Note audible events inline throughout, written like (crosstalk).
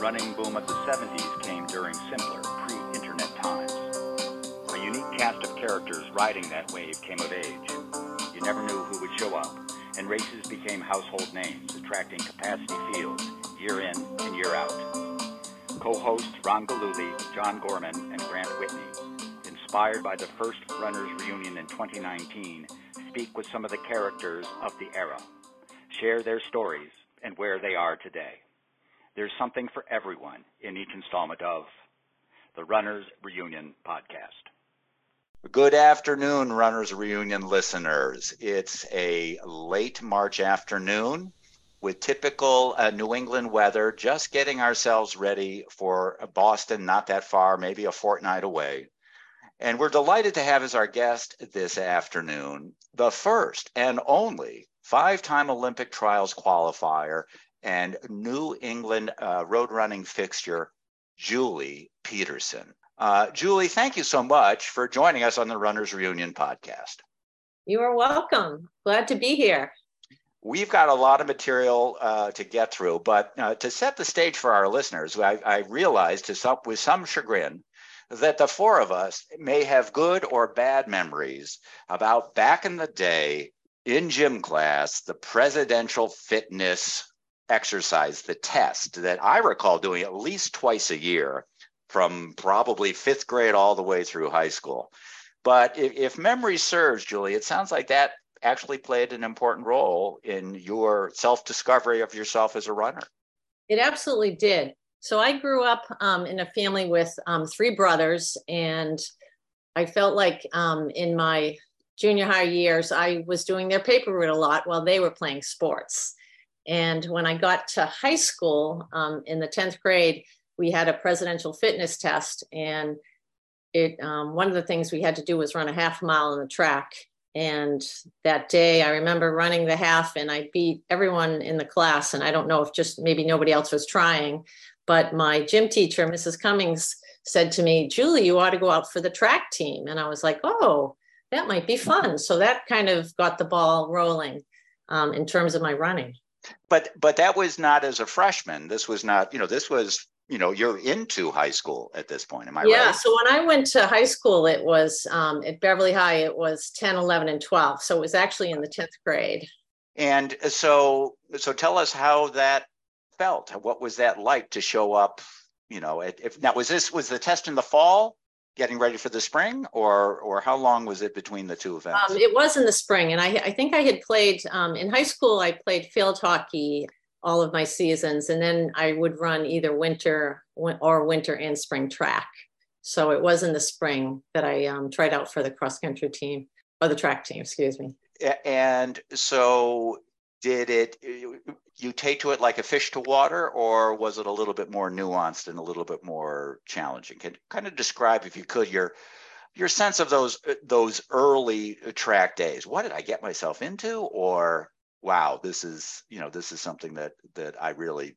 running boom of the 70s came during simpler, pre-internet times. A unique cast of characters riding that wave came of age. You never knew who would show up, and races became household names, attracting capacity fields year in and year out. Co-hosts Ron Galuli, John Gorman, and Grant Whitney, inspired by the first Runners Reunion in 2019, speak with some of the characters of the era, share their stories, and where they are today. There's something for everyone in each installment of the Runners Reunion podcast. Good afternoon, Runners Reunion listeners. It's a late March afternoon with typical uh, New England weather, just getting ourselves ready for Boston, not that far, maybe a fortnight away. And we're delighted to have as our guest this afternoon the first and only five time Olympic trials qualifier and New England uh, road running fixture, Julie Peterson. Uh, Julie, thank you so much for joining us on the Runners Reunion podcast. You are welcome. Glad to be here. We've got a lot of material uh, to get through, but uh, to set the stage for our listeners, I, I realized to some, with some chagrin that the four of us may have good or bad memories about back in the day in gym class, the presidential fitness exercise, the test that I recall doing at least twice a year from probably fifth grade all the way through high school. But if, if memory serves, Julie, it sounds like that actually played an important role in your self discovery of yourself as a runner. It absolutely did. So I grew up um, in a family with um, three brothers, and I felt like um, in my junior high years, I was doing their paper route a lot while they were playing sports. And when I got to high school um, in the 10th grade, we had a presidential fitness test. And it um, one of the things we had to do was run a half mile on the track. And that day, I remember running the half and I beat everyone in the class. And I don't know if just maybe nobody else was trying, but my gym teacher, Mrs. Cummings, said to me, Julie, you ought to go out for the track team. And I was like, oh, that might be fun. So that kind of got the ball rolling um, in terms of my running. But but that was not as a freshman. This was not, you know, this was you know you're into high school at this point. Am i right? yeah, right? so when i went to high school it was um, at beverly high it was 10 11 and 12 so it was actually in the 10th grade. And so so tell us how that felt. What was that like to show up you know if now was this was the test in the fall getting ready for the spring or or how long was it between the two events um, it was in the spring and i i think i had played um, in high school i played field hockey all of my seasons. And then I would run either winter or winter and spring track. So it was in the spring that I um, tried out for the cross country team or the track team, excuse me. And so did it, you take to it like a fish to water, or was it a little bit more nuanced and a little bit more challenging? Can kind of describe, if you could, your your sense of those those early track days. What did I get myself into, or wow, this is, you know, this is something that that I really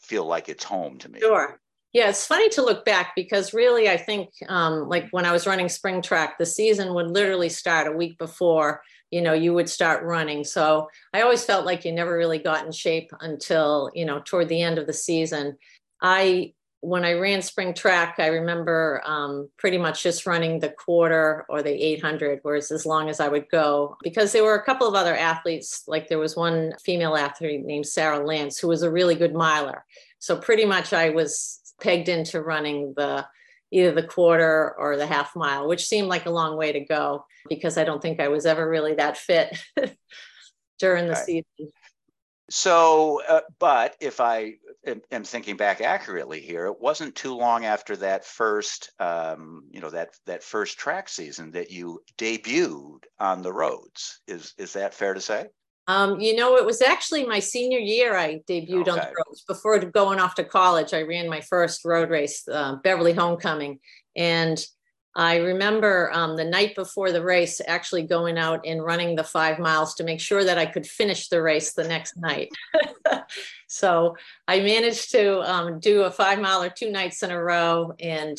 feel like it's home to me. Sure. Yeah, it's funny to look back because really, I think um, like when I was running spring track, the season would literally start a week before you know you would start running. So I always felt like you never really got in shape until you know toward the end of the season. I when I ran spring track, I remember um, pretty much just running the quarter or the 800, whereas as long as I would go, because there were a couple of other athletes, like there was one female athlete named Sarah Lance, who was a really good miler. So pretty much I was pegged into running the either the quarter or the half mile, which seemed like a long way to go because I don't think I was ever really that fit (laughs) during the right. season. So, uh, but if I am, am, thinking back accurately here, it wasn't too long after that first, um, you know, that that first track season that you debuted on the roads. Is is that fair to say? Um, you know, it was actually my senior year I debuted okay. on the roads. Before going off to college, I ran my first road race, uh, Beverly Homecoming, and I remember um, the night before the race actually going out and running the five miles to make sure that I could finish the race the next night. (laughs) so I managed to um, do a five mile or two nights in a row and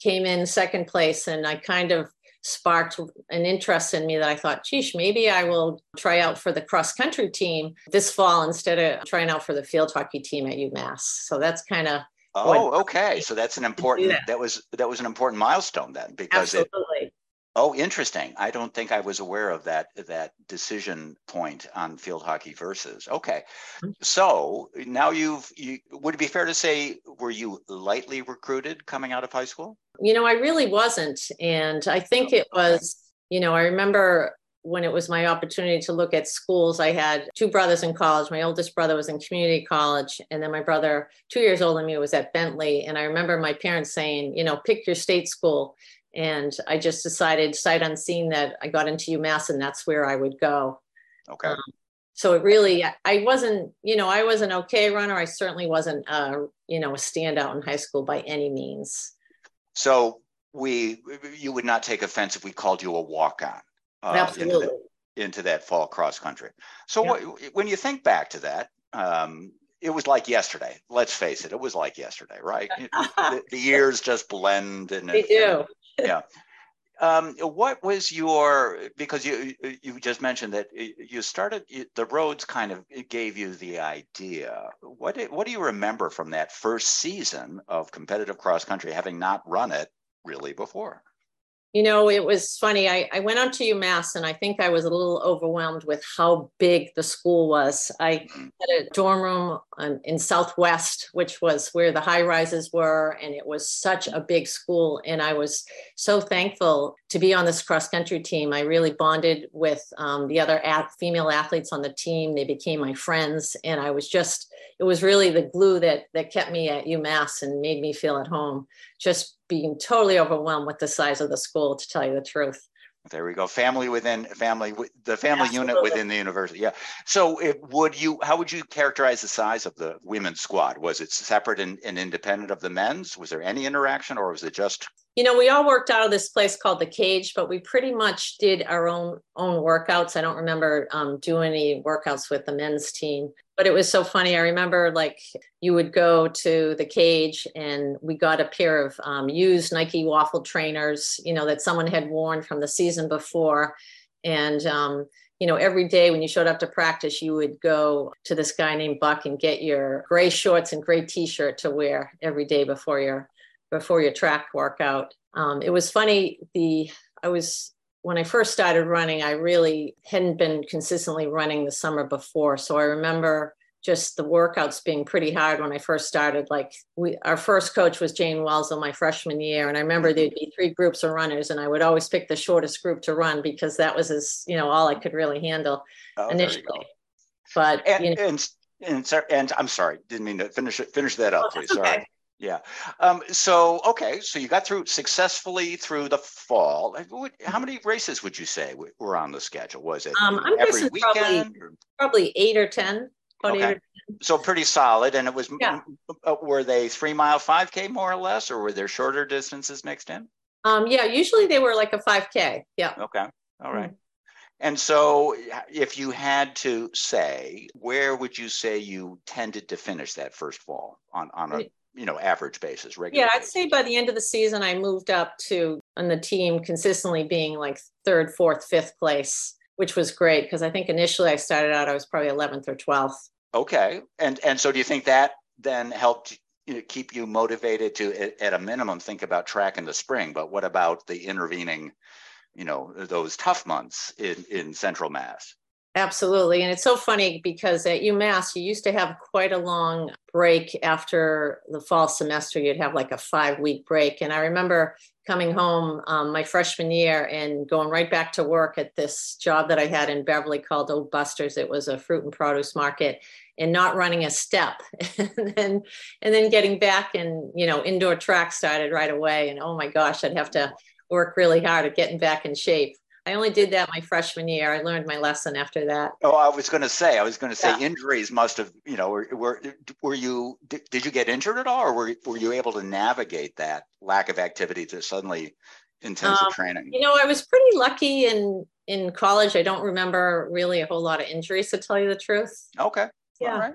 came in second place. And I kind of sparked an interest in me that I thought, geez, maybe I will try out for the cross country team this fall instead of trying out for the field hockey team at UMass. So that's kind of Oh, okay. So that's an important that. that. was that was an important milestone then because Absolutely. it Oh, interesting. I don't think I was aware of that that decision point on field hockey versus. Okay. Mm-hmm. So now you've you would it be fair to say were you lightly recruited coming out of high school? You know, I really wasn't. And I think it was, you know, I remember when it was my opportunity to look at schools, I had two brothers in college. My oldest brother was in community college, and then my brother, two years older than me, was at Bentley. And I remember my parents saying, you know, pick your state school. And I just decided, sight unseen, that I got into UMass and that's where I would go. Okay. Um, so it really, I wasn't, you know, I was an okay runner. I certainly wasn't, uh, you know, a standout in high school by any means. So we, you would not take offense if we called you a walk on uh, Absolutely. Into, the, into, that fall cross country. So yeah. what, when you think back to that, um, it was like yesterday. Let's face it, it was like yesterday, right? (laughs) the, the, years just blend and they do. Yeah. Um, what was your because you you just mentioned that you started the roads kind of gave you the idea. What what do you remember from that first season of competitive cross country, having not run it really before? You know, it was funny. I, I went on to UMass and I think I was a little overwhelmed with how big the school was. I had a dorm room um, in Southwest, which was where the high rises were. And it was such a big school. And I was so thankful to be on this cross country team. I really bonded with um, the other at- female athletes on the team. They became my friends. And I was just, it was really the glue that, that kept me at UMass and made me feel at home. Just being totally overwhelmed with the size of the school, to tell you the truth. There we go. Family within family, the family Absolutely. unit within the university. Yeah. So, it, would you? How would you characterize the size of the women's squad? Was it separate and, and independent of the men's? Was there any interaction, or was it just you know, we all worked out of this place called the Cage, but we pretty much did our own own workouts. I don't remember um, doing any workouts with the men's team, but it was so funny. I remember like you would go to the Cage, and we got a pair of um, used Nike waffle trainers, you know, that someone had worn from the season before, and um, you know, every day when you showed up to practice, you would go to this guy named Buck and get your gray shorts and gray t-shirt to wear every day before your before your track workout. Um, it was funny. The I was when I first started running, I really hadn't been consistently running the summer before. So I remember just the workouts being pretty hard when I first started. Like we, our first coach was Jane Wells my freshman year, and I remember there'd be three groups of runners, and I would always pick the shortest group to run because that was as you know all I could really handle oh, initially. But and, you know, and, and and I'm sorry, didn't mean to finish it. Finish that up, oh, please. Okay. Sorry. Yeah. Um, so okay, so you got through successfully through the fall. How many races would you say were on the schedule? Was it um, I'm every weekend? Probably, probably, eight or ten. okay. Or so pretty solid, and it was. Yeah. Uh, were they three mile, five k more or less, or were there shorter distances mixed in? Um, yeah, usually they were like a five k. Yeah. Okay. All right. mm-hmm. And so, if you had to say, where would you say you tended to finish that first fall on, on a you know average basis regular yeah i'd say by the end of the season i moved up to on the team consistently being like third fourth fifth place which was great because i think initially i started out i was probably 11th or 12th okay and and so do you think that then helped you know, keep you motivated to at a minimum think about track in the spring but what about the intervening you know those tough months in in central mass Absolutely. And it's so funny because at UMass, you used to have quite a long break after the fall semester. You'd have like a five week break. And I remember coming home um, my freshman year and going right back to work at this job that I had in Beverly called Old Busters. It was a fruit and produce market and not running a step (laughs) and then and then getting back and you know indoor track started right away and oh my gosh i'd have to work really hard at getting back in shape I only did that my freshman year. I learned my lesson after that. Oh, I was going to say, I was going to say, yeah. injuries must have, you know, were were, were you did, did you get injured at all, or were were you able to navigate that lack of activity to suddenly intensive um, training? You know, I was pretty lucky in in college. I don't remember really a whole lot of injuries, to tell you the truth. Okay. Yeah. All right.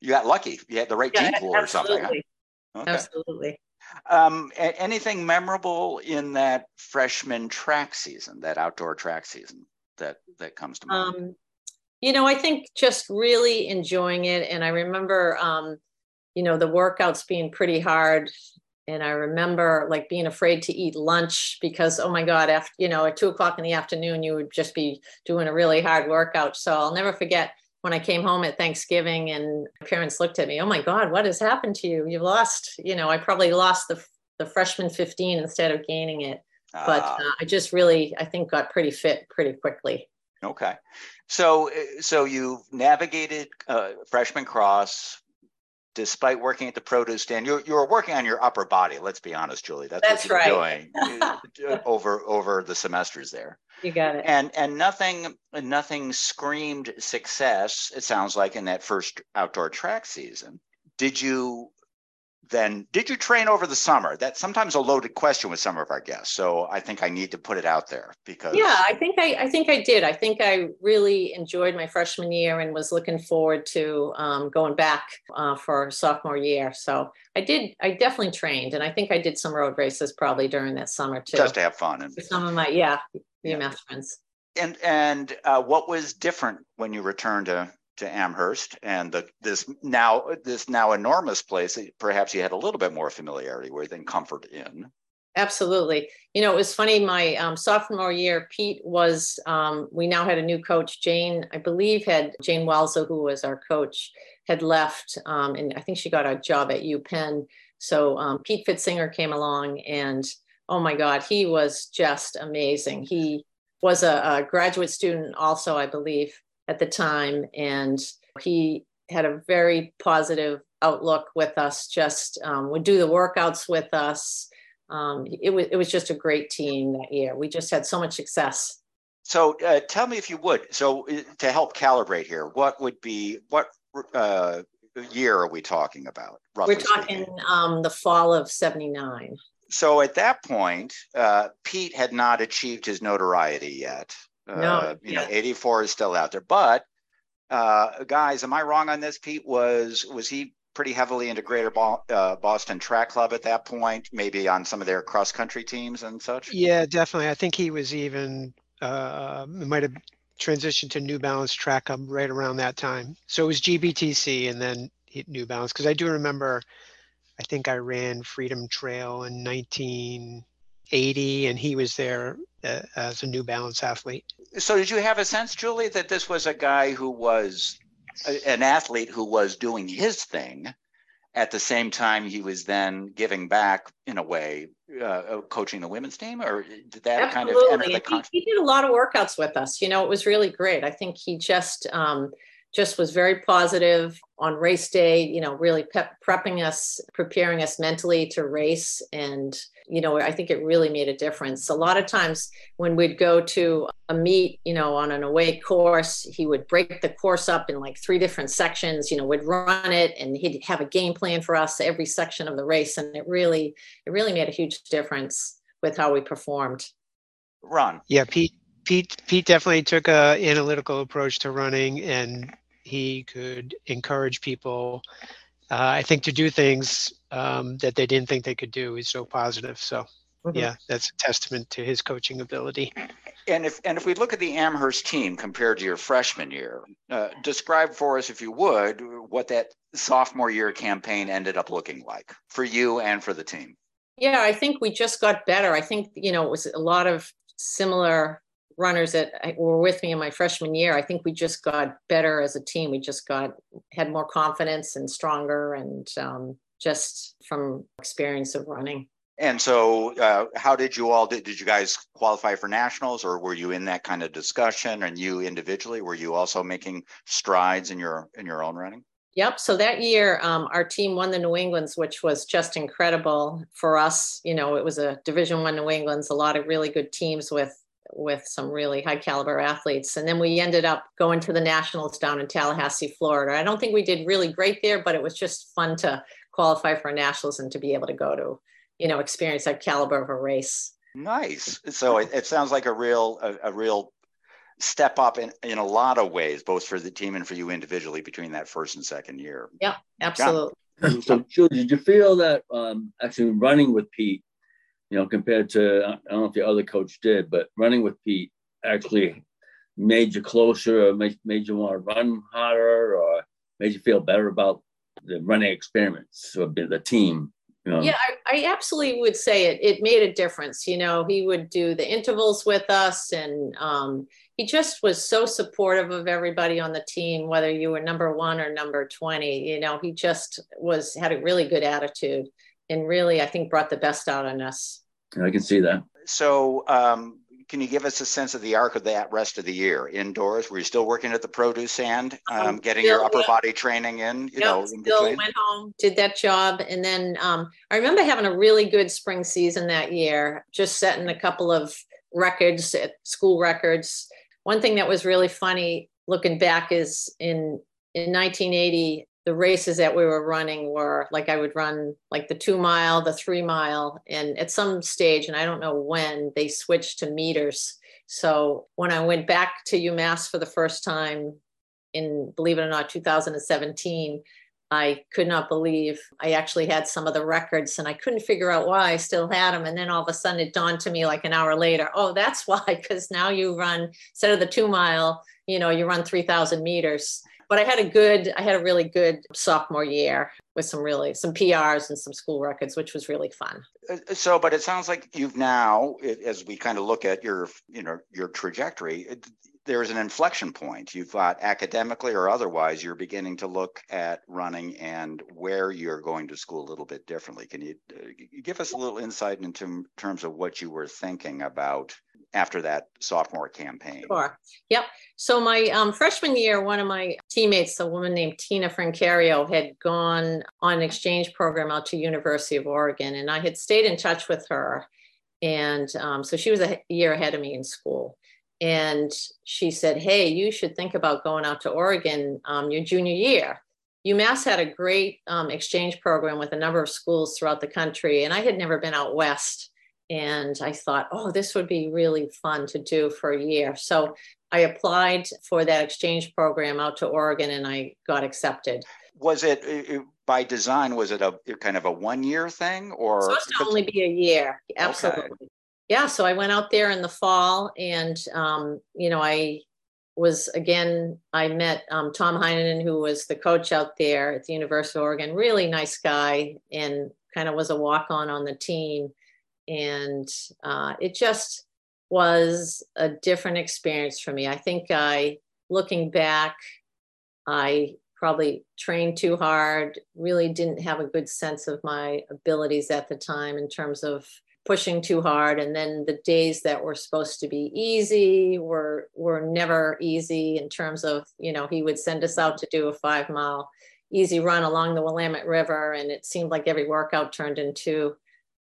You got lucky. You had the right yeah, gene pool or something. Huh? Okay. Absolutely. Um, anything memorable in that freshman track season, that outdoor track season that that comes to mind? Um, you know, I think just really enjoying it, and I remember um, you know, the workouts being pretty hard. And I remember like being afraid to eat lunch because, oh my God, after, you know, at two o'clock in the afternoon, you would just be doing a really hard workout. So I'll never forget when I came home at Thanksgiving and my parents looked at me, oh my God, what has happened to you? You've lost, you know, I probably lost the, the freshman 15 instead of gaining it. But uh, I just really, I think, got pretty fit pretty quickly. Okay. So, uh, so you navigated uh, freshman cross, despite working at the produce stand, you you were working on your upper body. Let's be honest, Julie. That's, That's what you're right. doing (laughs) uh, over over the semesters there. You got it. And and nothing nothing screamed success. It sounds like in that first outdoor track season. Did you then did you train over the summer? That's sometimes a loaded question with some of our guests. So I think I need to put it out there because Yeah, I think I, I think I did. I think I really enjoyed my freshman year and was looking forward to um, going back uh, for sophomore year. So I did. I definitely trained, and I think I did some road races probably during that summer too. Just to have fun and some of my yeah, BMX friends. And and uh, what was different when you returned to to Amherst and the, this now this now enormous place perhaps you had a little bit more familiarity with and comfort in. Absolutely. You know, it was funny. My um, sophomore year, Pete was. Um, we now had a new coach, Jane. I believe had Jane Walza, who was our coach, had left, um, and I think she got a job at UPenn. So um, Pete Pfitzinger came along, and oh my God, he was just amazing. He was a, a graduate student, also, I believe, at the time. And he had a very positive outlook with us, just um, would do the workouts with us. Um, it, was, it was just a great team that year. We just had so much success. So uh, tell me if you would. So uh, to help calibrate here, what would be, what uh, year are we talking about? We're talking um, the fall of 79. So at that point, uh, Pete had not achieved his notoriety yet. No, uh, you know, 84 is still out there. But uh, guys, am I wrong on this? Pete was was he pretty heavily into Greater uh, Boston Track Club at that point? Maybe on some of their cross country teams and such. Yeah, definitely. I think he was even uh, might have transitioned to New Balance Track Club right around that time. So it was GBTC and then New Balance because I do remember. I think I ran Freedom Trail in 1980, and he was there uh, as a New Balance athlete. So, did you have a sense, Julie, that this was a guy who was a, an athlete who was doing his thing at the same time he was then giving back in a way, uh, uh coaching the women's team, or did that Absolutely. kind of enter the con- he, he, did a lot of workouts with us. You know, it was really great. I think he just um, just was very positive on race day. You know, really pep- prepping us, preparing us mentally to race, and you know, I think it really made a difference. A lot of times when we'd go to a meet, you know, on an away course, he would break the course up in like three different sections, you know, would run it and he'd have a game plan for us every section of the race. And it really, it really made a huge difference with how we performed. Ron. Yeah, Pete, Pete, Pete definitely took a analytical approach to running and he could encourage people uh, I think to do things um, that they didn't think they could do is so positive. So mm-hmm. yeah, that's a testament to his coaching ability. And if and if we look at the Amherst team compared to your freshman year, uh, describe for us, if you would, what that sophomore year campaign ended up looking like for you and for the team. Yeah, I think we just got better. I think you know it was a lot of similar runners that were with me in my freshman year, I think we just got better as a team. We just got had more confidence and stronger, and um, just from experience of running. And so, uh, how did you all did, did you guys qualify for nationals, or were you in that kind of discussion? And you individually, were you also making strides in your in your own running? Yep. So that year, um, our team won the New Englands, which was just incredible for us. You know, it was a Division One New Englands, a lot of really good teams with with some really high caliber athletes. And then we ended up going to the nationals down in Tallahassee, Florida. I don't think we did really great there, but it was just fun to qualify for nationals and to be able to go to, you know, experience that caliber of a race. Nice. So it, it sounds like a real, a, a, real step up in, in a lot of ways, both for the team and for you individually between that first and second year. Yeah, absolutely. So, Julie, did you feel that um, actually running with Pete you know, compared to I don't know if the other coach did, but running with Pete actually made you closer or made, made you want to run harder or made you feel better about the running experiments or the team? You know? Yeah, I, I, absolutely would say it. It made a difference. You know, he would do the intervals with us, and um, he just was so supportive of everybody on the team, whether you were number one or number twenty. You know, he just was had a really good attitude, and really, I think, brought the best out in us. I can see that. So, um, can you give us a sense of the arc of that rest of the year indoors? Were you still working at the produce stand, um, um, getting still, your upper yeah. body training in? You yep, know, in still between? went home, did that job, and then um, I remember having a really good spring season that year. Just setting a couple of records at school records. One thing that was really funny looking back is in in 1980 the races that we were running were like I would run like the two mile, the three mile, and at some stage, and I don't know when, they switched to meters. So when I went back to UMass for the first time in, believe it or not, 2017, I could not believe I actually had some of the records and I couldn't figure out why I still had them. And then all of a sudden it dawned to me like an hour later, oh, that's (laughs) why, because now you run, instead of the two mile, you know, you run 3,000 meters but I had a good, I had a really good sophomore year with some really some PRs and some school records, which was really fun. Uh, so, but it sounds like you've now, as we kind of look at your, you know, your trajectory, there's an inflection point. You've got academically or otherwise, you're beginning to look at running and where you're going to school a little bit differently. Can you uh, give us a little insight into terms of what you were thinking about after that sophomore campaign? Sure. Yep. So my um, freshman year, one of my teammates, a woman named Tina Francario, had gone on an exchange program out to University of Oregon, and I had stayed in touch with her. And um, so she was a year ahead of me in school. And she said, Hey, you should think about going out to Oregon um, your junior year. UMass had a great um, exchange program with a number of schools throughout the country, and I had never been out west. And I thought, oh, this would be really fun to do for a year. So I applied for that exchange program out to Oregon and I got accepted. Was it, it by design, was it a kind of a one year thing or? supposed to only be a year. Absolutely. Okay. Yeah. So I went out there in the fall and, um, you know, I was again, I met um, Tom Heinonen, who was the coach out there at the University of Oregon, really nice guy and kind of was a walk on on the team and uh, it just was a different experience for me. I think I, looking back, I probably trained too hard, really didn't have a good sense of my abilities at the time in terms of pushing too hard and then the days that were supposed to be easy were were never easy in terms of you know he would send us out to do a 5 mile easy run along the Willamette River and it seemed like every workout turned into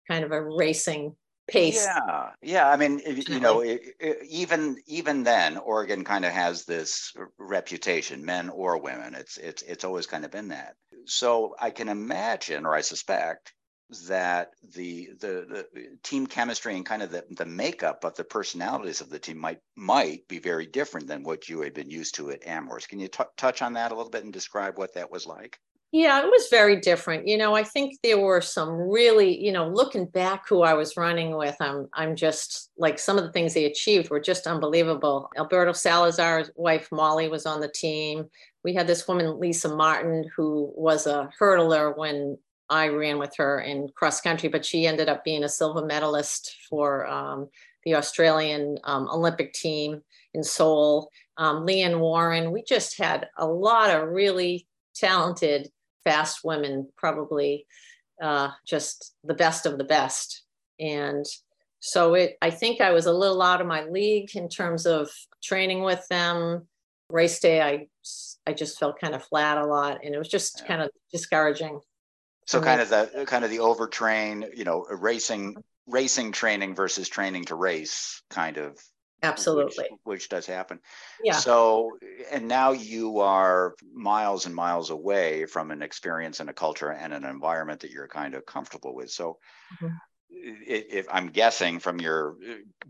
kind of a racing pace. Yeah, yeah. I mean, you know, it, it, even even then, Oregon kind of has this reputation, men or women. It's it's it's always kind of been that. So I can imagine, or I suspect, that the the, the team chemistry and kind of the, the makeup of the personalities of the team might might be very different than what you had been used to at Amherst. Can you t- touch on that a little bit and describe what that was like? Yeah, it was very different. You know, I think there were some really, you know, looking back who I was running with, I'm I'm just like some of the things they achieved were just unbelievable. Alberto Salazar's wife Molly was on the team. We had this woman Lisa Martin who was a hurdler when I ran with her in cross country, but she ended up being a silver medalist for um, the Australian um, Olympic team in Seoul. Um, Leanne Warren, we just had a lot of really talented fast women, probably uh, just the best of the best. And so it, I think I was a little out of my league in terms of training with them. Race day, I, I just felt kind of flat a lot, and it was just yeah. kind of discouraging. So kind of the kind of the overtrain, you know, racing racing training versus training to race kind of absolutely. which, which, does happen. Yeah. So and now you are miles and miles away from an experience and a culture and an environment that you're kind of comfortable with. So mm-hmm. if i'm guessing from your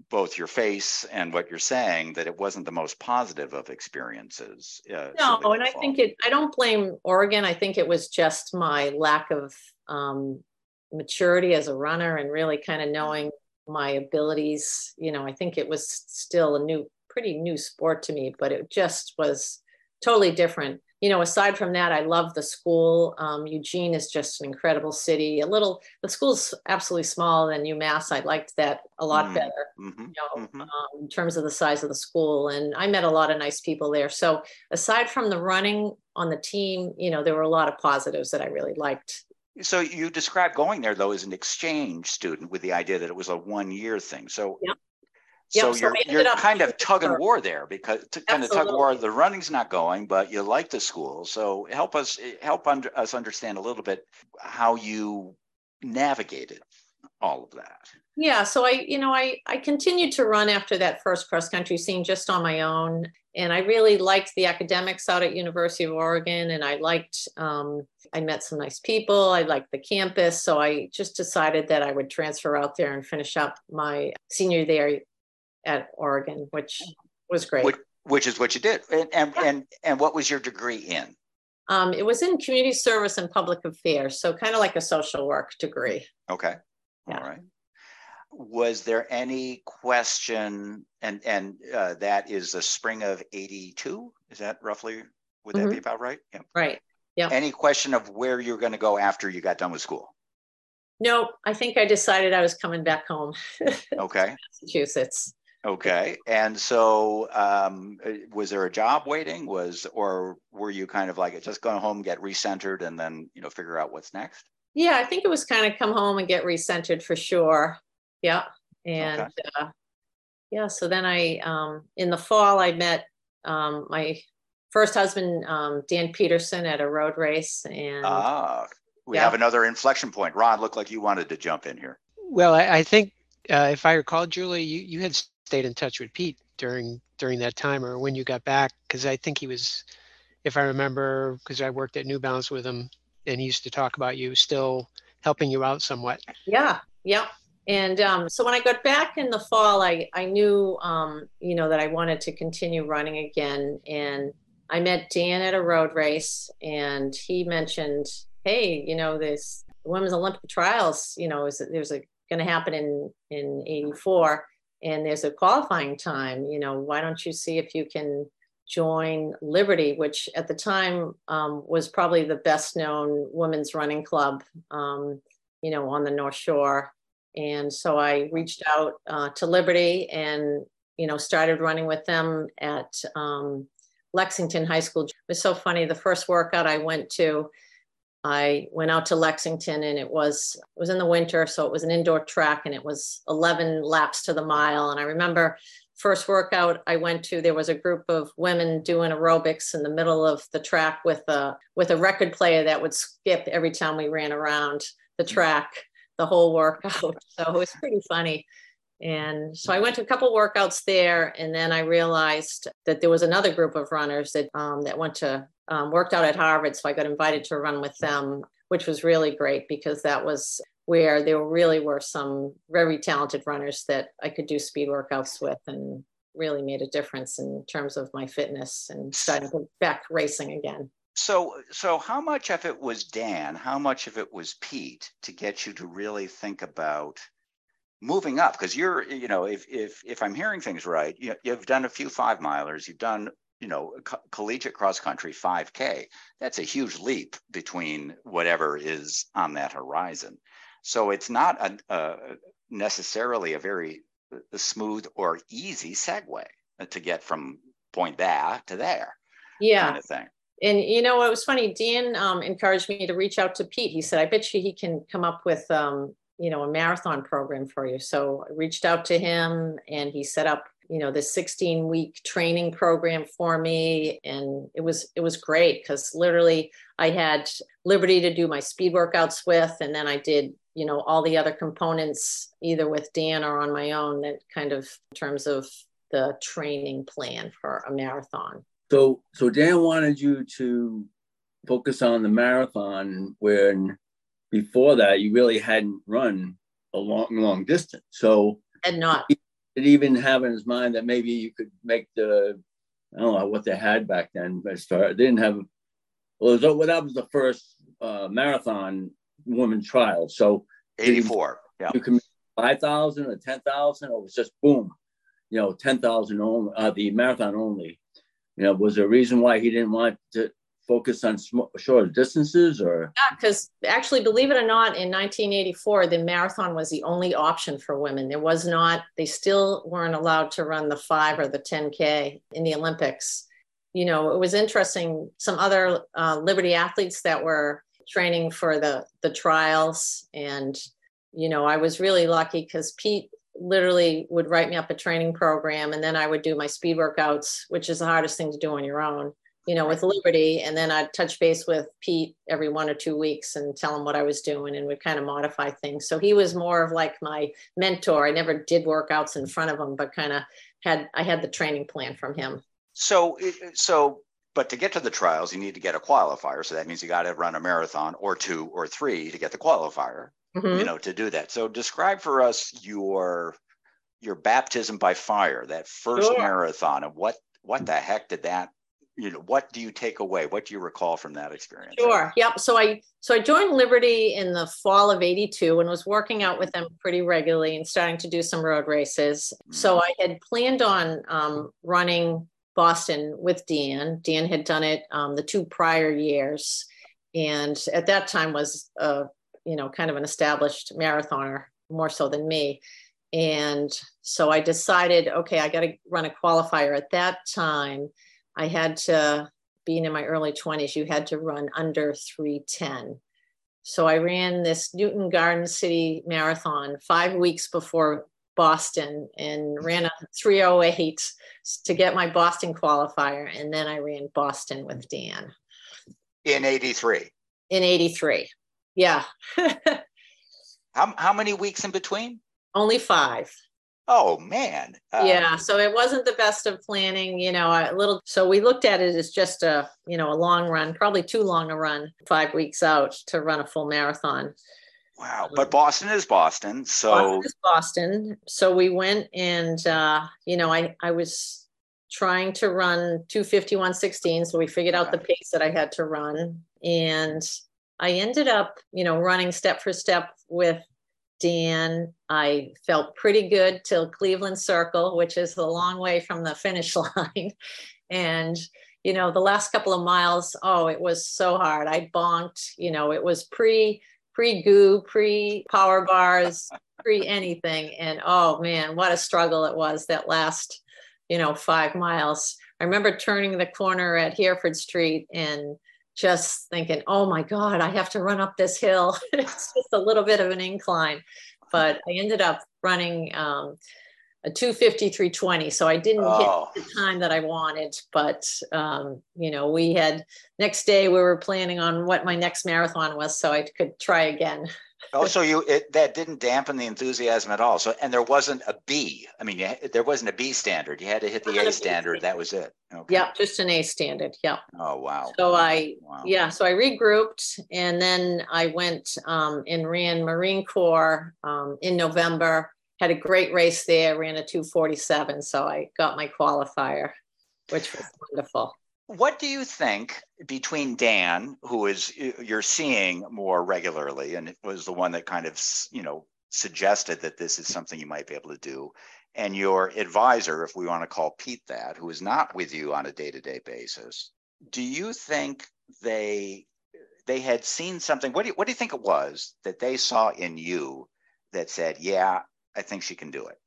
both your face and what you're saying that it wasn't the most positive of experiences uh, no and i think it i don't blame oregon. I think it was just my lack of um, maturity as a runner and really kind of knowing my abilities. You know, I think it was still a new, pretty new sport to me, but it just was totally different you know, aside from that, I love the school. Um, Eugene is just an incredible city. A little, the school's absolutely small than UMass. I liked that a lot Mm, better, mhm, you know, mhm. um, in terms of the size of the school. And I met a lot of nice people there. So aside from the running on the team, you know, there were a lot of positives that I really liked. So you described going there though as an exchange student with the idea that it was a one year thing. So Yep. so Yep, so you're you're kind of tug and war there because to kind of tug war. The running's not going, but you like the school. So help us help under, us understand a little bit how you navigated all of that. Yeah, so I, you know, I I continued to run after that first cross country scene just on my own, and I really liked the academics out at University of Oregon, and I liked, um, I met some nice people, I liked the campus, so I just decided that I would transfer out there and finish up my senior there at Oregon, which was great. Which, which is what you did. And and, Yeah. and and what was your degree in? Um, it was in community service and public affairs, so kind of like a social work degree. Okay. Yeah. All right. Was there any question, and and uh, that is the spring of '82? Is that roughly? Would that be about right? Yeah. Right. Yeah. Any question of where you're going to go after you got done with school? No, I think I decided I was coming back home, (laughs) Okay. Massachusetts. Okay. And so, um, uh, was there a job waiting? Was or were you kind of like just going home, get recentered, and then you know figure out what's next? Yeah, I think it was kind of come home and get recentered for sure. Yeah. And uh, yeah, so then I, um, in the fall, I met um, my first husband, um, Dan Peterson, at a road race. And Ah, we Yeah. have another inflection point. Ron, looked like you wanted to jump in here. Well, I, I think uh, if I recall, Julie, you, you had stayed in touch with Pete during during that time or when you got back, because I think he was, if I remember, because I worked at New Balance with him, and he used to talk about you still helping you out somewhat. yeah, yeah. And um, so when I got back in the fall, I, I knew, um, you know, that I wanted to continue running again. And I met Dan at a road race and he mentioned, hey, you know, this women's Olympic trials, you know, is there's a going to happen in in 84 and there's a qualifying time, you know, why don't you see if you can join Liberty, which at the time um, was probably the best known women's running club, um, you know, on the North Shore. And so I reached out uh, to Liberty and, you know, started running with them at um, Lexington High School. It was so funny. The first workout I went to, I went out to Lexington and it was it was in the winter, so it was an indoor track and it was 11 laps to the mile. And I remember first workout I went to, there was a group of women doing aerobics in the middle of the track with a with a record player that would skip every time we ran around the track the whole workout. (laughs) So it was pretty funny. And so I went to a couple workouts there, and then I realized that there was another group of runners that um, that went to um, worked out at Harvard. So I got invited to run with them, which was really great because that was where there really were some very talented runners that I could do speed workouts with, and really made a difference in terms of my fitness and starting to back racing again. So, so how much of it was Dan? How much of it was Pete to get you to really think about moving up? Because you're, you know, if if if I'm hearing things right, you, you've done a few five milers, you've done, you know, co- collegiate cross country 5K. That's a huge leap between whatever is on that horizon. So it's not a, a necessarily a very uh, smooth or easy segue to get from point there to there Yeah. kind of thing. And you know it was funny dan um, encouraged me to reach out to pete. He said i bet you he can come up with um, you know a marathon program for you. So i reached out to him and he set up you know this 16 week training program for me. And it was it was great because literally i had liberty to do my speed workouts with. And then i did you know all the other components either with dan or on my own that kind of in terms of the training plan for a marathon So, so Dan wanted you to focus on the marathon when before that you really hadn't run a long, long distance. So, and not did even have in his mind that maybe you could make the, I don't know what they had back then, but start, they didn't have, well, it was, that was the first uh, marathon woman trial. So 84. Yeah. you can make 5,000 or 10,000, or it was just boom, you know, 10,000 only, uh, the marathon only. You know, was there a reason why he didn't want to focus on sm- shorter distances or? Yeah, because actually, believe it or not, in 1984, the marathon was the only option for women. There was not, they still weren't allowed to run the five or the 10K in the Olympics. You know, it was interesting. Some other uh, Liberty athletes that were training for the the trials, and you know, I was really lucky because Pete literally would write me up a training program, and then I would do my speed workouts, which is the hardest thing to do on your own you know, with Liberty, and then I'd touch base with Pete every one or two weeks and tell him what I was doing, and would kind of modify things. So he was more of like my mentor. I never did workouts in front of him, but kind of had I had the training plan from him. So, so, but to get to the trials, you need to get a qualifier. So that means you got to run a marathon or two or three to get the qualifier. Mm-hmm. You know, to do that. So describe for us your your baptism by fire, that first sure. marathon, and what what the heck did that you know what do you take away what do you recall from that experience sure yep so i so i joined liberty in the fall of 82 and was working out with them pretty regularly and starting to do some road races mm-hmm. so i had planned on um, running boston with dan dan had done it um, the two prior years and at that time was a you know kind of an established marathoner more so than me and so i decided okay i got to run a qualifier at that time I had to, being in my early 20s, you had to run under 310. So I ran this Newton Garden City Marathon five weeks before Boston and ran a 308 to get my Boston qualifier. And then I ran Boston with Dan. In 83. In 83. Yeah. (laughs) how, how many weeks in between? Only five. Oh man. Uh, yeah, so it wasn't the best of planning, you know, a little so we looked at it as just a, you know, a long run, probably too long a run, 5 weeks out to run a full marathon. Wow, but Boston is Boston, so Boston is Boston. So we went and uh, you know, I I was trying to run 251.16, so we figured out the pace that I had to run and I ended up, you know, running step for step with Dan. I felt pretty good till Cleveland Circle, which is a long way from the finish (laughs) line. and, you know, the last couple of miles, oh, it was so hard. I bonked, you know, it was pre pre goo, pre power bars, pre anything. And oh man, what a struggle it was that last, you know, five miles. I remember turning the corner at Hereford Street and just thinking, oh my God, I have to run up this hill. (laughs) it's just a little bit of an incline. But I ended up running um, a 250, 320. So I didn't oh. hit the time that I wanted. But, um, you know, we had next day we were planning on what my next marathon was so I could try again oh, so you it, that didn't dampen the enthusiasm at all. So, and there wasn't a B. I mean, you, there wasn't a B standard. You had to hit the A, standard. That was it. Okay. Yeah, just an A standard. Yeah. Oh wow. So I wow. yeah, so I regrouped and then I went um, and ran Marine Corps um, in November. Had a great race there. Ran a 247, so I got my qualifier, which was wonderful. What do you think between Dan, who is you're seeing more regularly, and was the one that kind of you know suggested that this is something you might be able to do, and your advisor, if we want to call Pete that, who is not with you on a day-to-day basis, do you think they they had seen something? What do you, what do you think it was that they saw in you that said, "Yeah, I think she can do it"?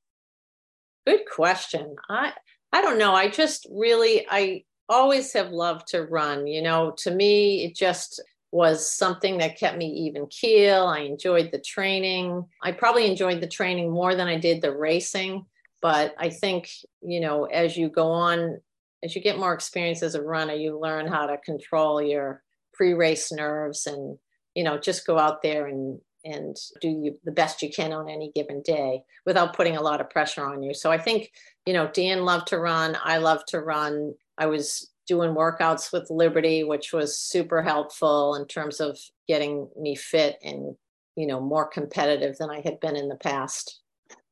Good question. I I don't know. I just really I always have loved to run. You know, to me, it just was something that kept me even keel. I enjoyed the training. I probably enjoyed the training more than I did the racing. But I think, you know, as you go on, as you get more experience as a runner, you learn how to control your pre race nerves and, you know, just go out there and and do you, the best you can on any given day without putting a lot of pressure on you. So I think, you know, Dan loved to run. I love to run. I was doing workouts with Liberty, which was super helpful in terms of getting me fit and you know more competitive than I had been in the past.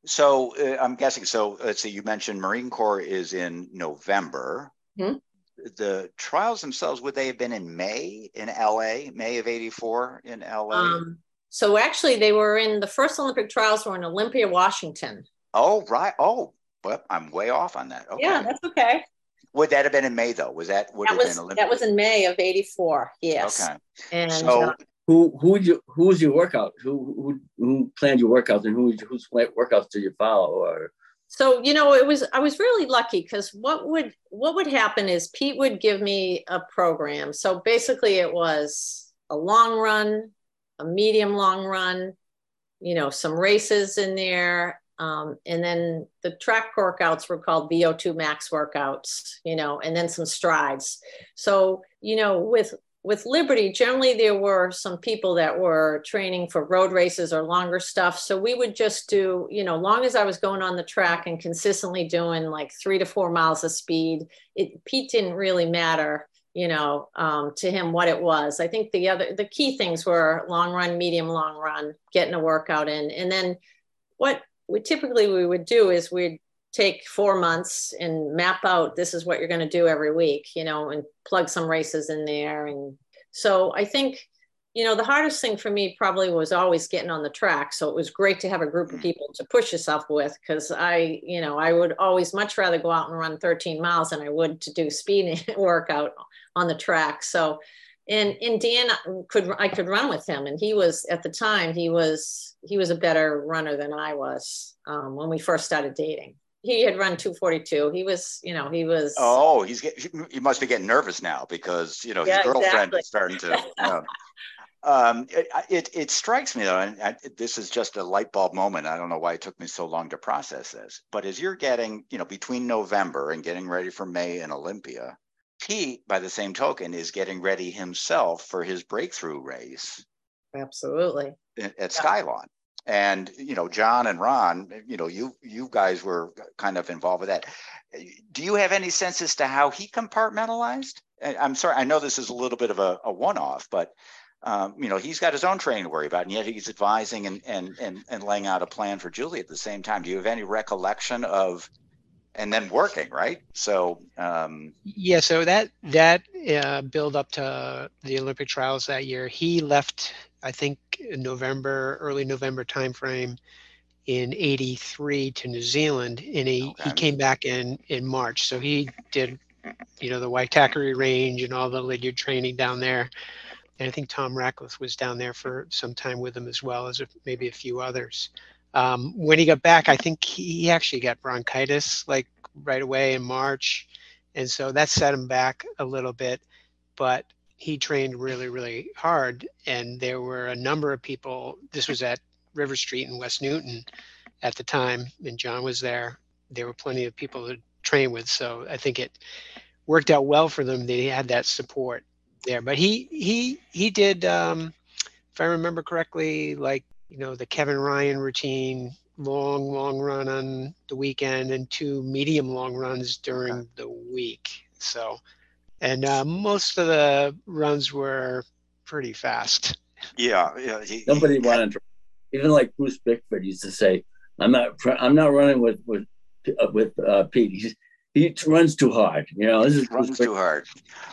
So uh, I'm guessing. So let's see. You mentioned Marine Corps is in November. Mm-hmm. The trials themselves would they have been in May in LA, May of '84 in LA? Um, so actually, they were in the first Olympic trials were in Olympia, Washington. Oh right. Oh, well, I'm way off on that. Okay. Yeah, that's okay. Would that have been in May though? Was that would That have was, been Olympic? that was in May of eighty-four, yes. Okay. And, So uh, Who who would you who was your workout? Who who who planned your workouts and who whose workouts did you follow? Or so you know it was i was really lucky because what would what would happen is pete would give me a program so basically it was a long run a medium long run you know some races in there um, and then the track workouts were called vo2 max workouts you know and then some strides so you know with with Liberty, generally there were some people that were training for road races or longer stuff. So we would just do, you know, long as I was going on the track and consistently doing like three to four miles of speed, it Pete didn't really matter, you know, um, to him what it was. I think the other the key things were long run, medium long run, getting a workout in, and then what we typically we would do is we'd take four months and map out this is what you're going to do every week you know and plug some races in there. And so i think you know the hardest thing for me probably was always getting on the track. So it was great to have a group of people to push yourself with because i you know i would always much rather go out and run 13 miles than i would to do speed (laughs) workout on the track. So and and Dan could I could run with him, and he was at the time he was he was a better runner than I was um, when we first started dating he had run 242 he was you know he was Oh, he's get, he must be getting nervous now because you know his Yeah, girlfriend exactly. is starting to. (laughs) You know. Um, it, it it strikes me though, and I, this is just a light bulb moment. I don't know why it took me so long to process this, but as you're getting, you know, between November and getting ready for May and Olympia, Pete, by the same token, is getting ready himself for his breakthrough race absolutely at, at Skylon. And you know, John and Ron, you know, you you guys were kind of involved with that. Do you have any sense as to how he compartmentalized? I'm sorry, I know this is a little bit of a, a one-off, but um, you know, he's got his own training to worry about, and yet he's advising and and and and laying out a plan for Julie at the same time. Do you have any recollection of? And then working, right? So, um, Yeah, so that that uh, build up to the Olympic trials that year, he left, I think, in November, early November timeframe in '83 to New Zealand, and he, he came back in in March. So he did, you know, the Waitakere Range and all the Lydiard training down there. And I think Tom Ratcliffe was down there for some time with him as well as a, maybe a few others. Um, when he got back, I think he actually got bronchitis like right away in March. And so that set him back a little bit but he trained really really hard. And there were a number of people this was at river street in west newton at the time and john was there. There were plenty of people to train with so i think it worked out well for them they had that support there. But he he he did um if i remember correctly like you know the kevin ryan routine long long run on the weekend and two medium long runs during the week so and uh, most of the runs were pretty fast yeah, yeah. He, nobody he- wanted to. Even like Bruce Bickford used to say, "I'm not. I'm not running with with uh, with uh, Pete. He's, he runs too hard. You know, this is runs too hard.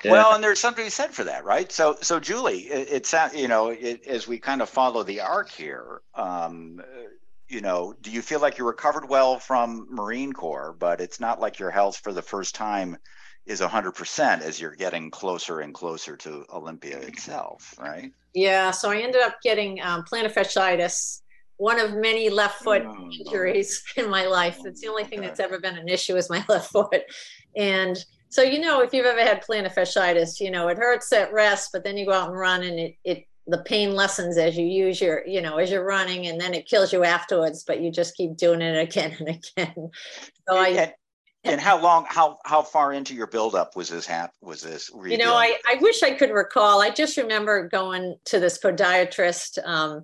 Yeah. Well, and there's something said for that, right? So, so Julie, it, it you know, it, as we kind of follow the arc here, um, uh, you know, do you feel like you recovered well from Marine Corps, but it's not like your health for the first time is 100% as you're getting closer and closer to Olympia itself, right? yeah so i ended up getting um, plantar fasciitis one of many left foot Oh, injuries (laughs) in my life it's the only thing Okay. that's ever been an issue is my (laughs) left foot and so you know if you've ever had plantar fasciitis you know it hurts at rest but then you go out and run and it it the pain lessens as you use your you know as you're running and then it kills you afterwards but you just keep doing it again and again (laughs) so i and, and how long, how how far into your buildup was this hap? Was this? were you know I, I wish i could recall i just remember going to this podiatrist um,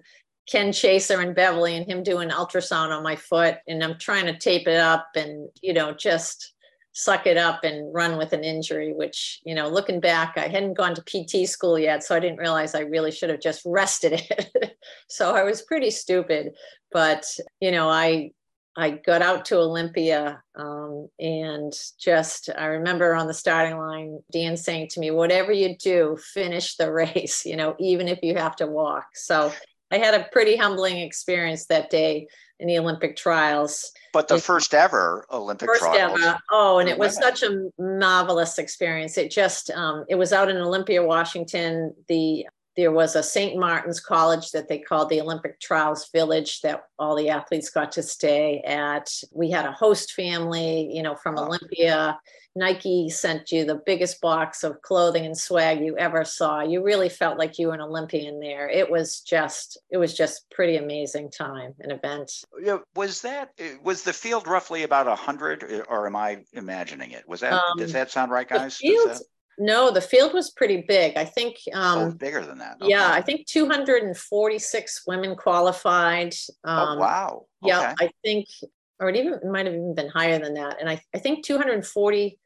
ken chaser and beverly and him doing ultrasound on my foot and i'm trying to tape it up and you know just suck it up and run with an injury which you know looking back i hadn't gone to pt school yet so i didn't realize i really should have just (laughs) rested it (laughs) so i was pretty stupid but you know i I got out to Olympia um, and just, I remember on the starting line, Dan saying to me, whatever you do, finish the race, (laughs) you know, even if you have to walk. So I had a pretty humbling experience that day in the Olympic trials. But the first ever Olympic first trials. ever. Oh, and it was women. such a marvelous experience. It just um, it was out in Olympia, Washington. The there was a St. Martin's College that they called the Olympic Trials Village that all the athletes got to stay at. We had a host family, you know, from Olympia. Nike sent you the biggest box of clothing and swag you ever saw. You really felt like you were an Olympian there. It was just, it was just pretty amazing time, an event. Yeah, was that was the field roughly about a hundred, or am I imagining it? Was that does Um, that sound right, guys? Does field, that- no, the field was pretty big. I think, oh, um, bigger than that. yeah, I think 246 women qualified. oh Um, wow. Yeah, I think, or it even it might have even been higher than that. And I, I think 240,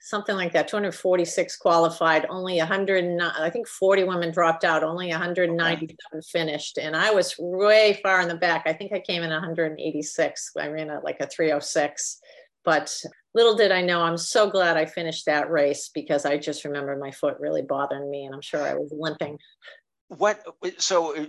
something like that, 246 qualified, only 100, I think 40 women dropped out, only 197 finished. And I was way far in the back. I think I came in 186. I ran at like a 306. But little did I know, I'm so glad I finished that race because I just remember my foot really bothering me and I'm sure I was limping. What so uh,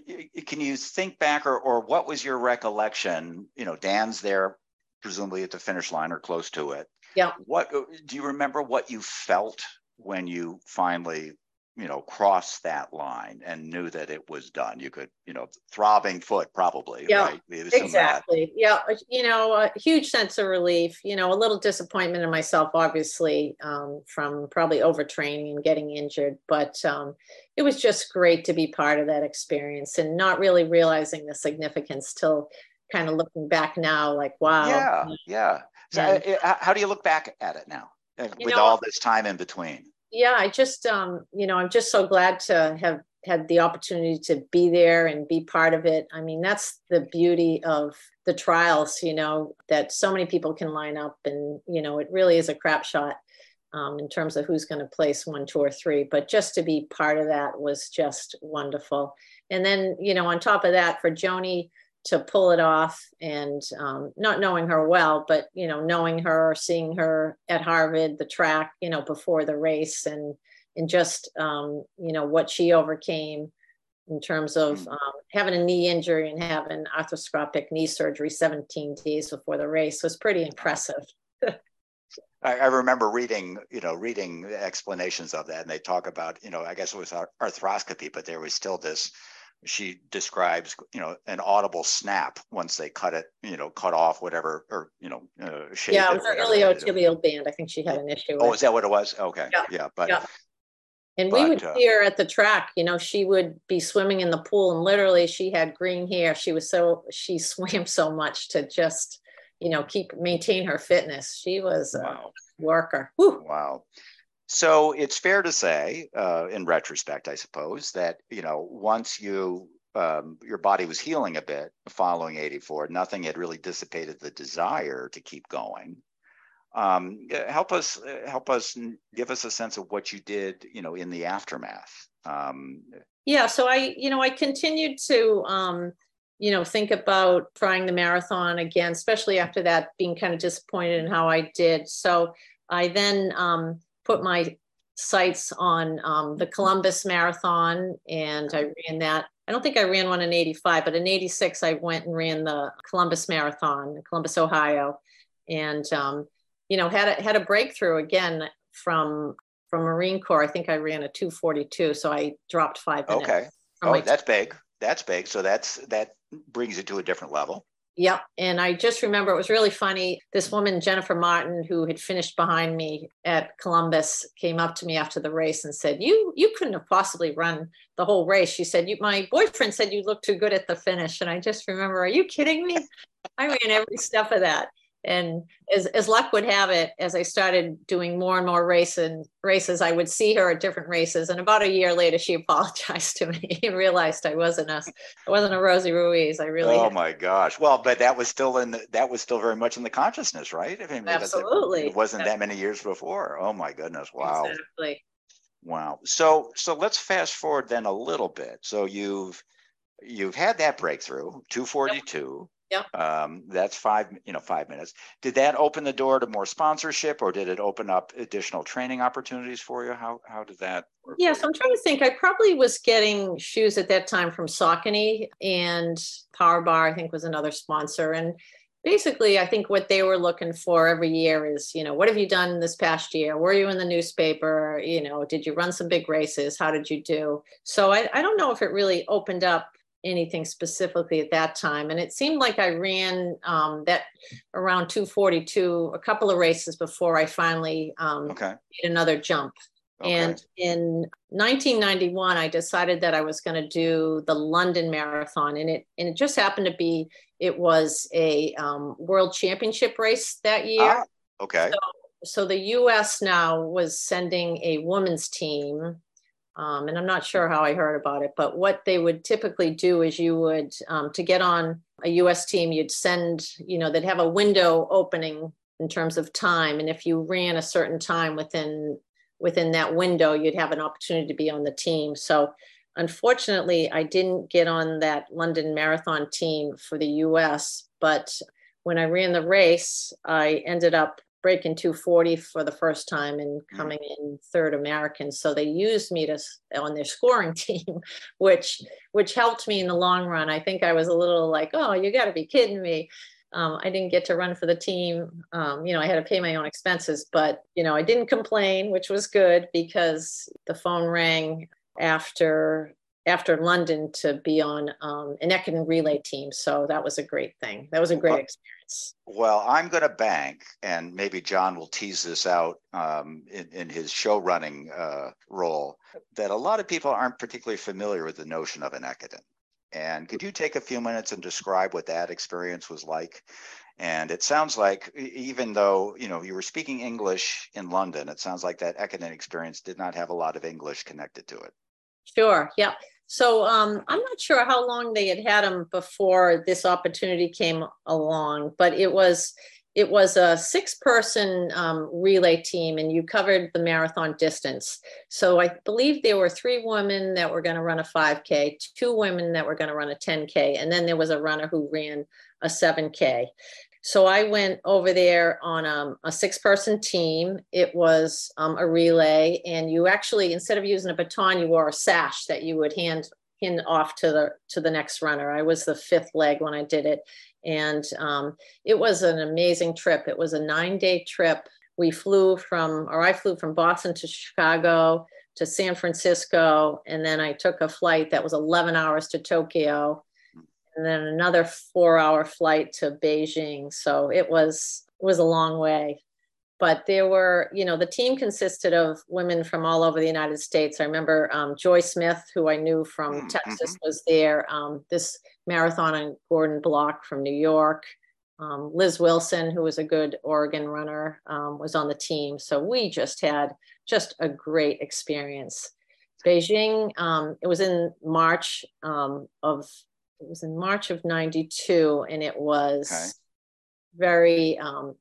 can you think back or or what was your recollection? You know, Dan's there, presumably at the finish line or close to it. Yeah. What uh, do you remember what you felt when you finally, you know, crossed that line and knew that it was done? You could, you know, throbbing foot probably, Yeah, right? Exactly. Yeah. uh, You know, a huge sense of relief, you know, a little disappointment in myself, obviously, um, from probably overtraining and getting injured. But um, it was just great to be part of that experience and not really realizing the significance till kind of looking back now, like, wow. Yeah, yeah. So, Yeah. uh, how do you look back at it now uh, You with know- all this time in between? Yeah i just um you know i'm just so glad to have had the opportunity to be there and be part of it. I mean that's the beauty of the trials you know that so many people can line up and you know it really is a crap shot um, in terms of who's going to place one two or three. But just to be part of that was just wonderful. And then you know on top of that for joanie to pull it off and um, not knowing her well but you know knowing her seeing her at harvard the track you know before the race and and just um, you know what she overcame in terms of Mm. um, having a knee injury and having arthroscopic knee surgery 17 days before the race was pretty impressive I, I remember reading, you know, reading explanations of that, and they talk about, you know, I guess it was arthroscopy, but there was still this. She describes, you know, an audible snap once they cut it, you know, cut off whatever, or you know, uh, yeah it was or an whatever they had to do. iliotibial band i think she had an issue Oh, is that what it was? Okay, Yeah, yeah, but yeah. And we would uh, see her at the track, you know, she would be swimming in the pool and literally she had green hair. She was so, she (laughs) swam so much to just, you know, keep, maintain her fitness. She was a worker. Whew. Wow. So it's fair to say, uh, in retrospect, I suppose, that you know once you um, your body was healing a bit following '84, nothing had really dissipated the desire to keep going. Um, help us, uh, help us, give us a sense of what you did, you know, in the aftermath. Um, Yeah. So I, you know, I continued to, um, you know, think about trying the marathon again, especially after that, being kind of disappointed in how I did. So I then um, put my sights on um, the Columbus Marathon and I ran that. I don't think I ran one in 85, but in 86, I went and ran the Columbus Marathon in Columbus, Ohio. And, um, you know, had a, had a breakthrough again from from Marine Corps. I think I ran a 242, so I dropped five minutes. okay. Oh, that's big. That's big. So that's that brings it to a different level. Yep. And I just remember it was really funny. This woman, Jennifer Martin, who had finished behind me at Columbus, came up to me after the race and said, You you couldn't have possibly run the whole race. She said, You my boyfriend said you looked too good at the finish. And I just remember, Are you kidding me? I ran every step of that. And as, as luck would have it, as I started doing more and more race and races, I would see her at different races. And about a year later, she (laughs) apologized to me and realized I wasn't a I wasn't a Rosie Ruiz. I really oh had- my gosh. Well, but that was still in the, that was still very much in the consciousness, right? I mean, Absolutely. It wasn't that many years before. Oh my goodness. Wow. Exactly. Wow. So so let's fast forward then a little bit. So you've you've had that breakthrough, 242. Yep. Um, that's five, you know, five minutes. Did that open the door to more sponsorship, or did it open up additional training opportunities for you? How how did that? Work yes, I'm trying to think. I probably was getting shoes at that time from Saucony and Power Bar. I think was another sponsor, and basically, I think what they were looking for every year is, you know, what have you done this past year? Were you in the newspaper? You know, did you run some big races? How did you do? So I, I don't know if it really opened up anything specifically at that time. And it seemed like I ran um, that around 242, a couple of races before I finally um, Okay. made another jump. Okay. And in 1991, I decided that I was going to do the London Marathon, and it and it just happened to be it was a um, World Championship race that year. Ah, okay. So the U.S. now was sending a women's team, um, and I'm not sure how I heard about it, but what they would typically do is you would um, to get on a U.S. team, you'd send you know they'd have a window opening in terms of time, and if you ran a certain time within within that window, you'd have an opportunity to be on the team. So unfortunately, I didn't get on that London Marathon team for the US, but when I ran the race, I ended up breaking 240 for the first time and coming in third American. So they used me to on their (laughs) scoring team, which which helped me in the long run. I think I was a little like, oh, you got to be kidding me. Um, I didn't get to run for the team. Um, you know, I had to pay my own expenses, but you know, I didn't complain, which was good because the phone rang after after London to be on um, an Ekiden relay team. So that was a great thing. That was a great Well- Well, I'm going to bank, and maybe John will tease this out um, in, in his show running uh, role, that a lot of people aren't particularly familiar with the notion of an Ekiden. And could you take a few minutes and describe what that experience was like? And it sounds like, even though you know you were speaking English in London, it sounds like that Ekiden experience did not have a lot of English connected to it. Sure. Yeah. So um, I'm not sure how long they had had him before this opportunity came along, but it was it was a six person um, relay team, and you covered the marathon distance. So I believe there were three women that were going to run a 5K, two women that were going to run a 10K, and then there was a runner who ran a 7K. So I went over there on um, a six person team. It was um, a relay, and you actually, instead of using a baton, you wore a sash that you would hand hand off to the to the next runner. I was the fifth leg when I did it, and um, it was an amazing trip. It was a nine day trip. We flew from, or I flew from Boston to Chicago to San Francisco, and then I took a flight that was 11 hours to Tokyo and then another four hour flight to Beijing. So it was was a long way. But there were, you know, the team consisted of women from all over the United States. I remember um, Joy Smith, who I knew from Mm, Texas, was there. Um, this marathon and Gordon Bloch from New York. Um, Liz Wilson, who was a good Oregon runner, um, was on the team. So we just had just a great experience. Beijing, um, it was in March um, of it was in March of 92 and it was Okay. very um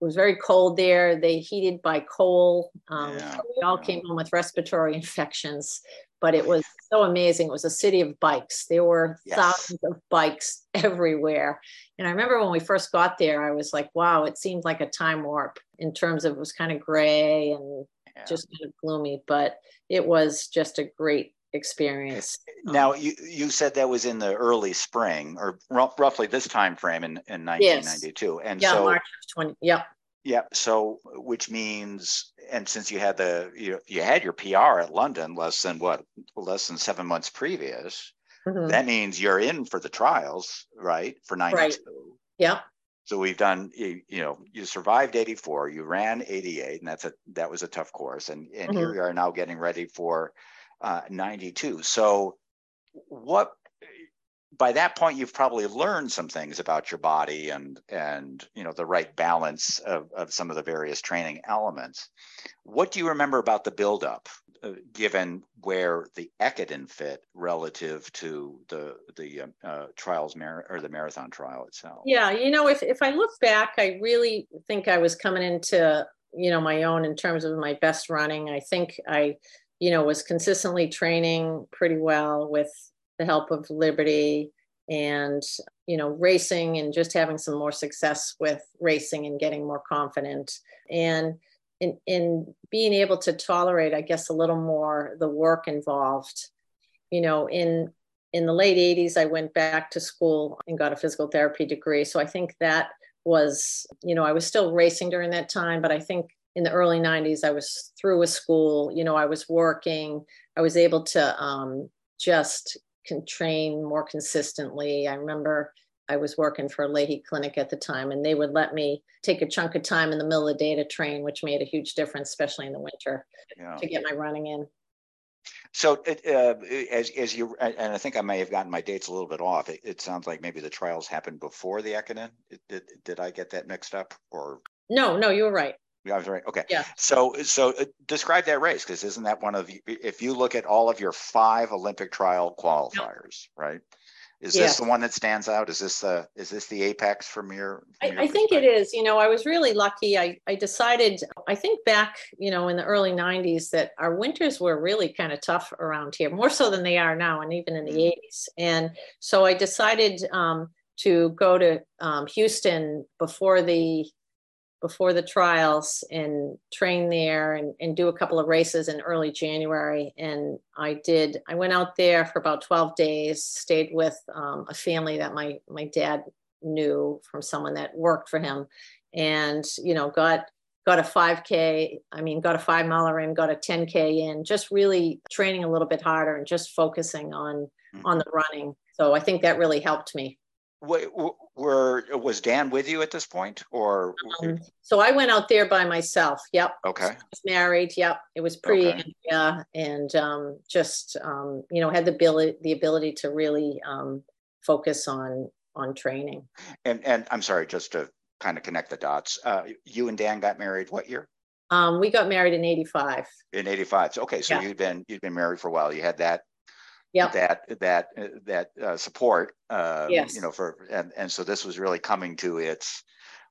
it was very cold there they heated by coal um Yeah, we all yeah. came home with respiratory (laughs) infections but it was so amazing it was a city of bikes there were Yes. thousands of bikes (laughs) everywhere and i remember when we first got there i was like wow it seemed like a time warp in terms of it was kind of gray and Yeah. just kind of gloomy but it was just a great experience Now, you, you said that was in the early spring or ru- roughly this time frame in, in 1992. And yeah so, march of 20 yep yeah, so which means, and since you had the, you, you had your PR at London less than what, less than seven months previous, Mhm. that means you're in for the trials, right? For 92. yeah. So we've done, you, you know, you survived 84, you ran 88, and that's a, that was a tough course. And, and here Mhm. we are now getting ready for uh, 92. So what, by that point, you've probably learned some things about your body and, and, you know, the right balance of, of some of the various training elements. What do you remember about the buildup? Uh, given where the Ekiden fit relative to the the um, uh, trials mar- or the marathon trial itself. Yeah, you know, if if I look back, I really think I was coming into you know my own in terms of my best running. I think I, you know, was consistently training pretty well with the help of Liberty and you know racing and just having some more success with racing and getting more confident. And in, in being able to tolerate i guess a little more the work involved you know in in the late 80s i went back to school and got a physical therapy degree. So i think that was you know i was still racing during that time but i think in the early 90s i was through with school you know i was working i was able to um, just can train more consistently. I remember I was working for a Lahey clinic at the time, and they would let me take a chunk of time in the middle of the day to train, which made a huge difference, especially in the winter, yeah. to get my running in. So, uh, as as you and I think I may have gotten my dates a little bit off. It, it sounds like maybe the trials happened before the Ekiden. Did did I get that mixed up, or no? No, you were right. I was right. Okay. Yeah. So, so uh, describe that race because isn't that one of the, if you look at all of your five Olympic trial qualifiers, right? Is this the one that stands out? Is this the is this the apex from your? From your I, I think it is. You know, I was really lucky. I I decided. I think back, you know, in the early '90s, that our winters were really kind of tough around here, more so than they are now, and even in the '80s. Mm-hmm. And so I decided um, to go to um, Houston before the before the trials and train there and, and do a couple of races in early January. And I did, I went out there for about 12 days, stayed with um, a family that my, my dad knew from someone that worked for him and, you know, got, got a 5k, I mean, got a five miler in, got a 10k in, just really training a little bit harder and just focusing on, mm-hmm. on the running. So I think that really helped me were was Dan with you at this point, or? Um, so I went out there by myself. Yep. Okay. I was married. Yep. It was pretty, okay. yeah, and um, just um, you know had the ability the ability to really um, focus on on training. And and I'm sorry, just to kind of connect the dots. Uh, you and Dan got married what year? Um, we got married in '85. In '85. So, okay, so yeah. you'd been you'd been married for a while. You had that yep. that that that uh, support. Uh, yes. You know, for and and so this was really coming to its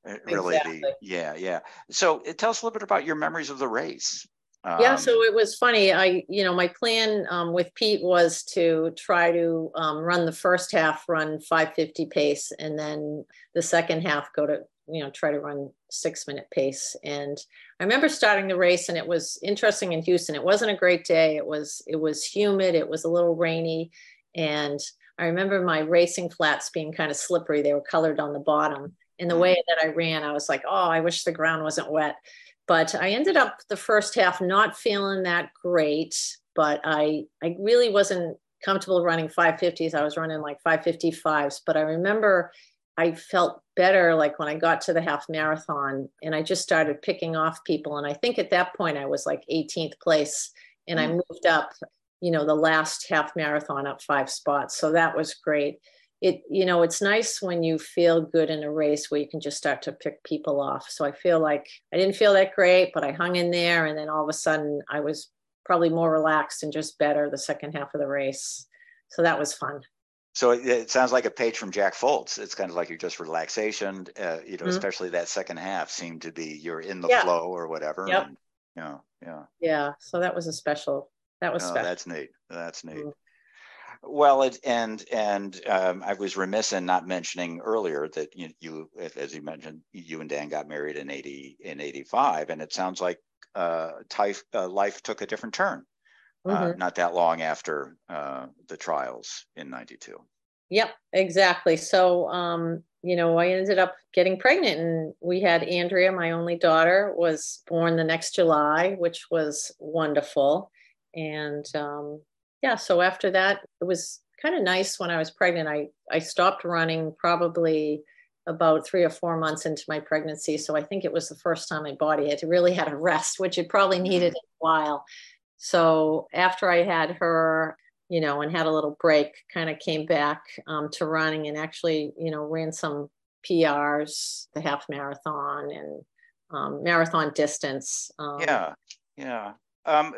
uh, really exactly. the yeah yeah. So uh, tell us a little bit about your memories of the race. Um, yeah, so it was funny. I, you know, my plan um, with Pete was to try to um, run the first half, run 550 pace, and then the second half go to you know try to run six minute pace. And i remember starting the race and it was interesting in houston. It wasn't a great day. It was it was humid. It was a little rainy. And i remember my racing flats being kind of slippery. They were colored on the bottom. In the mm. way that i ran i was like oh i wish the ground wasn't wet. But i ended up the first half not feeling that great but i i really wasn't comfortable running 550s i was running like 555s but i remember I felt better like when I got to the half marathon and I just started picking off people. And I think at that point I was like 18th place and mm. I moved up, you know, the last half marathon up five spots. So that was great. It, you know, it's nice when you feel good in a race where you can just start to pick people off. So I feel like I didn't feel that great, but I hung in there. And then all of a sudden I was probably more relaxed and just better the second half of the race. So that was fun. So it, it, sounds like a page from Jack Fultz. It's kind of like you're just relaxation, uh, you know, mm-hmm. especially that second half seemed to be you're in the yeah. flow or whatever. Yep. And, yeah, yeah. Yeah. So that was a special. That was oh, special. That's neat. That's neat. Mm-hmm. Well, it, and and um, I was remiss in not mentioning earlier that you, you, as you mentioned, you and Dan got married in eighty in eighty five, and it sounds like uh, type, uh, life took a different turn uh, mm-hmm. not that long after uh, the trials in 92. Yep, exactly. So, um, you know, I ended up getting pregnant, and we had Andrea, my only daughter, was born the next July, which was wonderful. And um, yeah, so after that, it was kind of nice when I was pregnant. I, I stopped running probably about three or four months into my pregnancy. So I think it was the first time my body had really had a rest, which it probably needed mm-hmm. a while. So after I had her, you know, and had a little break, kind of came back um, to running and actually, you know, ran some PRs, the half marathon and um, marathon distance. Um, yeah, yeah. Um,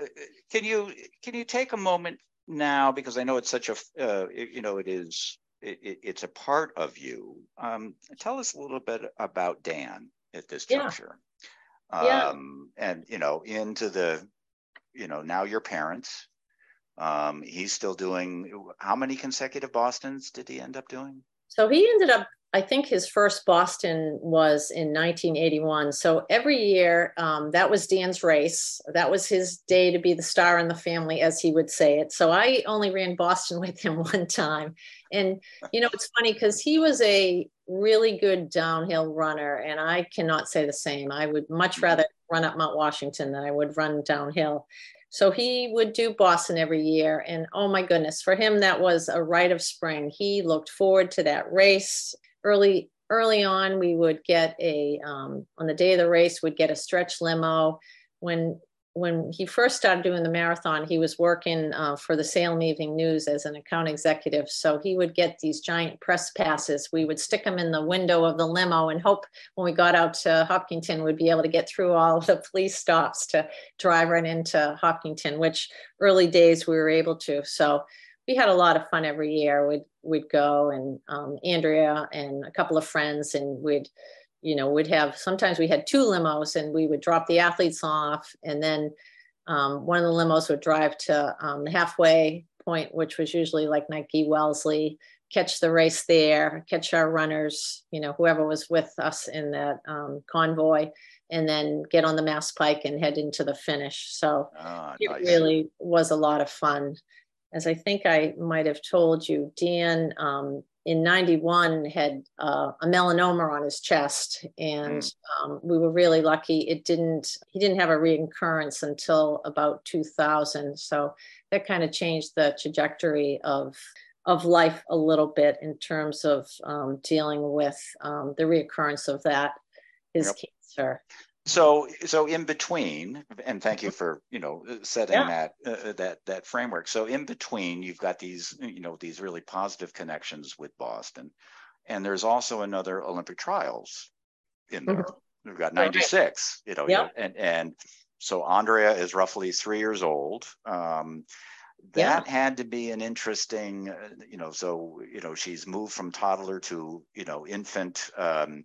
can you can you take a moment now because I know it's such a uh, you know it is it, it's a part of you. Um, tell us a little bit about Dan at this juncture. Yeah. Um, and you know into the you know now your parents Um, he's still doing how many consecutive Bostons did he end up doing? So he ended up, I think his first Boston was in 1981. So every year, um, that was Dan's race. That was his day to be the star in the family, as he would say it. So I only ran Boston (laughs) with him one time. And, you know, it's funny because he was a really good downhill runner, and I cannot say the same. I would much mm-hmm. rather run up Mount Washington than I would run downhill. So he would do Boston every year. And oh my goodness, for him, that was a rite of spring. He looked forward to that race. Early, early on, we would get a, um, on the day of the race, would get a stretch limo. When when he first started doing the marathon, he was working uh, for the Salem Evening News as an account executive. So he would get these giant press passes. We would stick them in the window of the limo and hope when we got out to Hopkinton, we'd be able to get through all the police stops to drive right into Hopkinton, which early days we were able to. So we had a lot of fun every year. We'd, we'd go and um, Andrea and a couple of friends and we'd you know, we'd have sometimes we had two limos and we would drop the athletes off, and then um, one of the limos would drive to um, the halfway point, which was usually like Nike Wellesley, catch the race there, catch our runners, you know, whoever was with us in that um, convoy, and then get on the Mass Pike and head into the finish. So oh, it nice. really was a lot of fun. As I think I might have told you, Dan um, in 91 had uh, a melanoma on his chest and mm. um, we were really lucky it didn't he didn't have a reoccurrence until about 2000 so that kind of changed the trajectory of of life a little bit in terms of um, dealing with um, the reoccurrence of that his yep. cancer so so in between and thank you for you know setting yeah. that uh, uh, that that framework so in between you've got these you know these really positive connections with boston and there's also another olympic trials in there mm-hmm. we've got 96 you know yeah. and and so andrea is roughly three years old um, that yeah. had to be an interesting uh, you know so you know she's moved from toddler to you know infant um,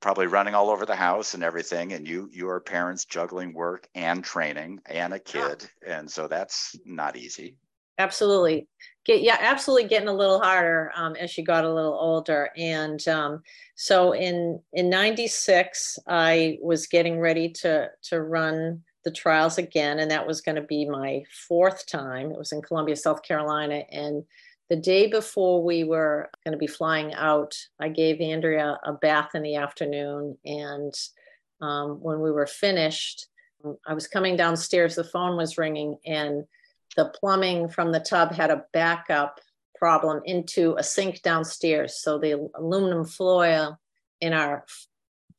probably running all over the house and everything and you you are parents juggling work and training and a kid yeah. and so that's not easy absolutely Get, yeah absolutely getting a little harder um, as she got a little older and um, so in in 96 i was getting ready to to run the trials again, and that was going to be my fourth time. It was in Columbia, South Carolina. And the day before we were going to be flying out, I gave Andrea a bath in the afternoon. And um, when we were finished, I was coming downstairs, the phone was ringing, and the plumbing from the tub had a backup problem into a sink downstairs. So the aluminum foil in our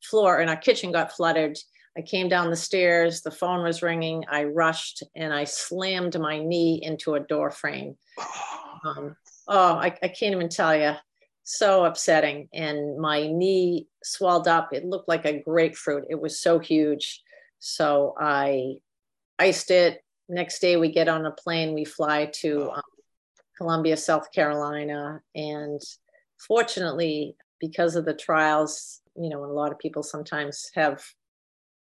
floor in our kitchen got flooded I came down the stairs, the phone was ringing. I rushed and I slammed my knee into a door frame. (sighs) Um, oh, I, I can't even tell you. So upsetting. And my knee swelled up. It looked like a grapefruit. It was so huge. So I iced it. Next day, we get on a plane, we fly to um, Columbia, South Carolina. And fortunately, because of the trials, you know, and a lot of people sometimes have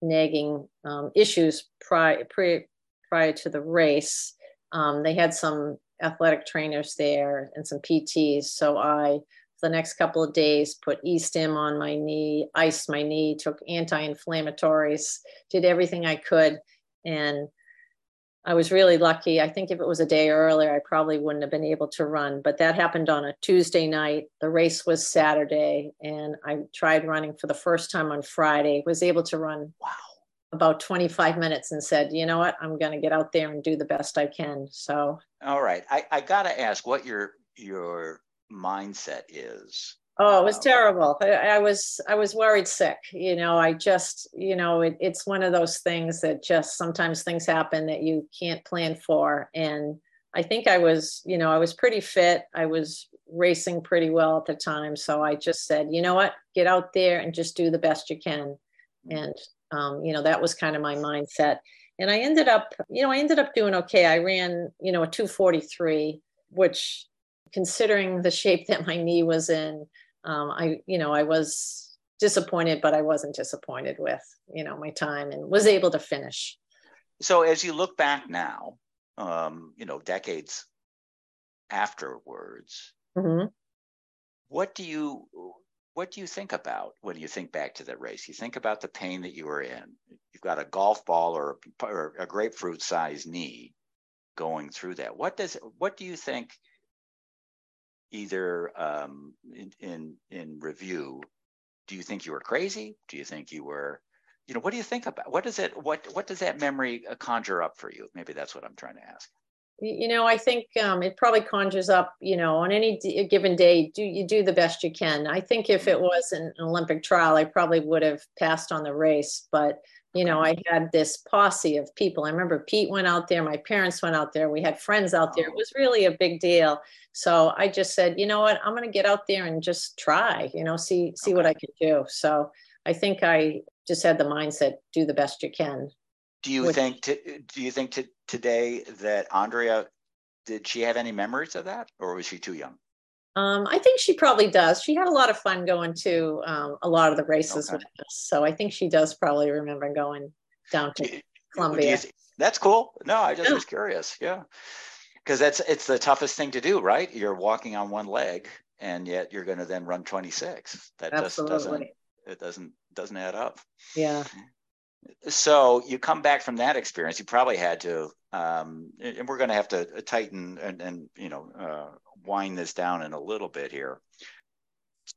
nagging um, issues prior, pre, prior to the race. Um, they had some athletic trainers there and some PTs. So I, for the next couple of days, put E-stim on my knee, iced my knee, took anti-inflammatories, did everything I could. And I was really lucky. I think if it was a day earlier, I probably wouldn't have been able to run, but that happened on a Tuesday night. The race was Saturday, and I tried running for the first time on Friday. Was able to run wow. about 25 minutes and said, you know what, I'm going to get out there and do the best I can. So, all right, I, I got to ask what your your mindset is Oh, it was terrible. I, I, was I was worried sick. You know, I just you know it, it's one of those things that just sometimes things happen that you can't plan for. And I think I was you know I was pretty fit. I was racing pretty well at the time, so I just said, you know what, get out there and just do the best you can. And um, you know that was kind of my mindset. And I ended up you know I ended up doing okay. I ran you know a 243, which considering the shape (laughs) that my knee was in um, I, you know, I was disappointed, but I wasn't disappointed with, you know, my time and was able to finish. So as you look back now, um, you know, decades afterwards, Mhm. what do you what do you think about when you think back to that race? You think about the pain that you were in. You've got a golf ball or a, or a grapefruit sized knee going through that. What does what do you think? Either um, in, in in review, do you think you were crazy? Do you think you were, you know, what do you think about? What does it what what does that memory uh, conjure up for you? Maybe that's what I'm trying to ask. You know, I think um, it probably conjures up, you know, on any d- given day, do you do the best you can. I think if it was an Olympic trial, I probably would have passed on the race. But, you know, I had this posse of people. I remember Pete went out there, my parents went out there, we had friends out there. It oh. was really a big deal. So I just said, you know what, I'm going to get out there and just try, you know, see see what I can do. So I think I just had the mindset, do the best you can. Do you Which- think to, do you think to, today that Andrea did she have any memories of that or was she too young? Um, I think she probably does. She had a lot of fun going to um, a lot of the races Okay. with us. So I think she does probably remember going down to you- Columbia. you that's cool. No, I just Yeah. was curious. Yeah. Because that's it's the toughest thing to do, right? You're walking on one leg and yet you're going to then run 26. That just doesn't it doesn't doesn't add up. Yeah. so you come back from that experience you probably had to um, and and we're going to have to tighten and, and you know uh, wind this down in a little bit here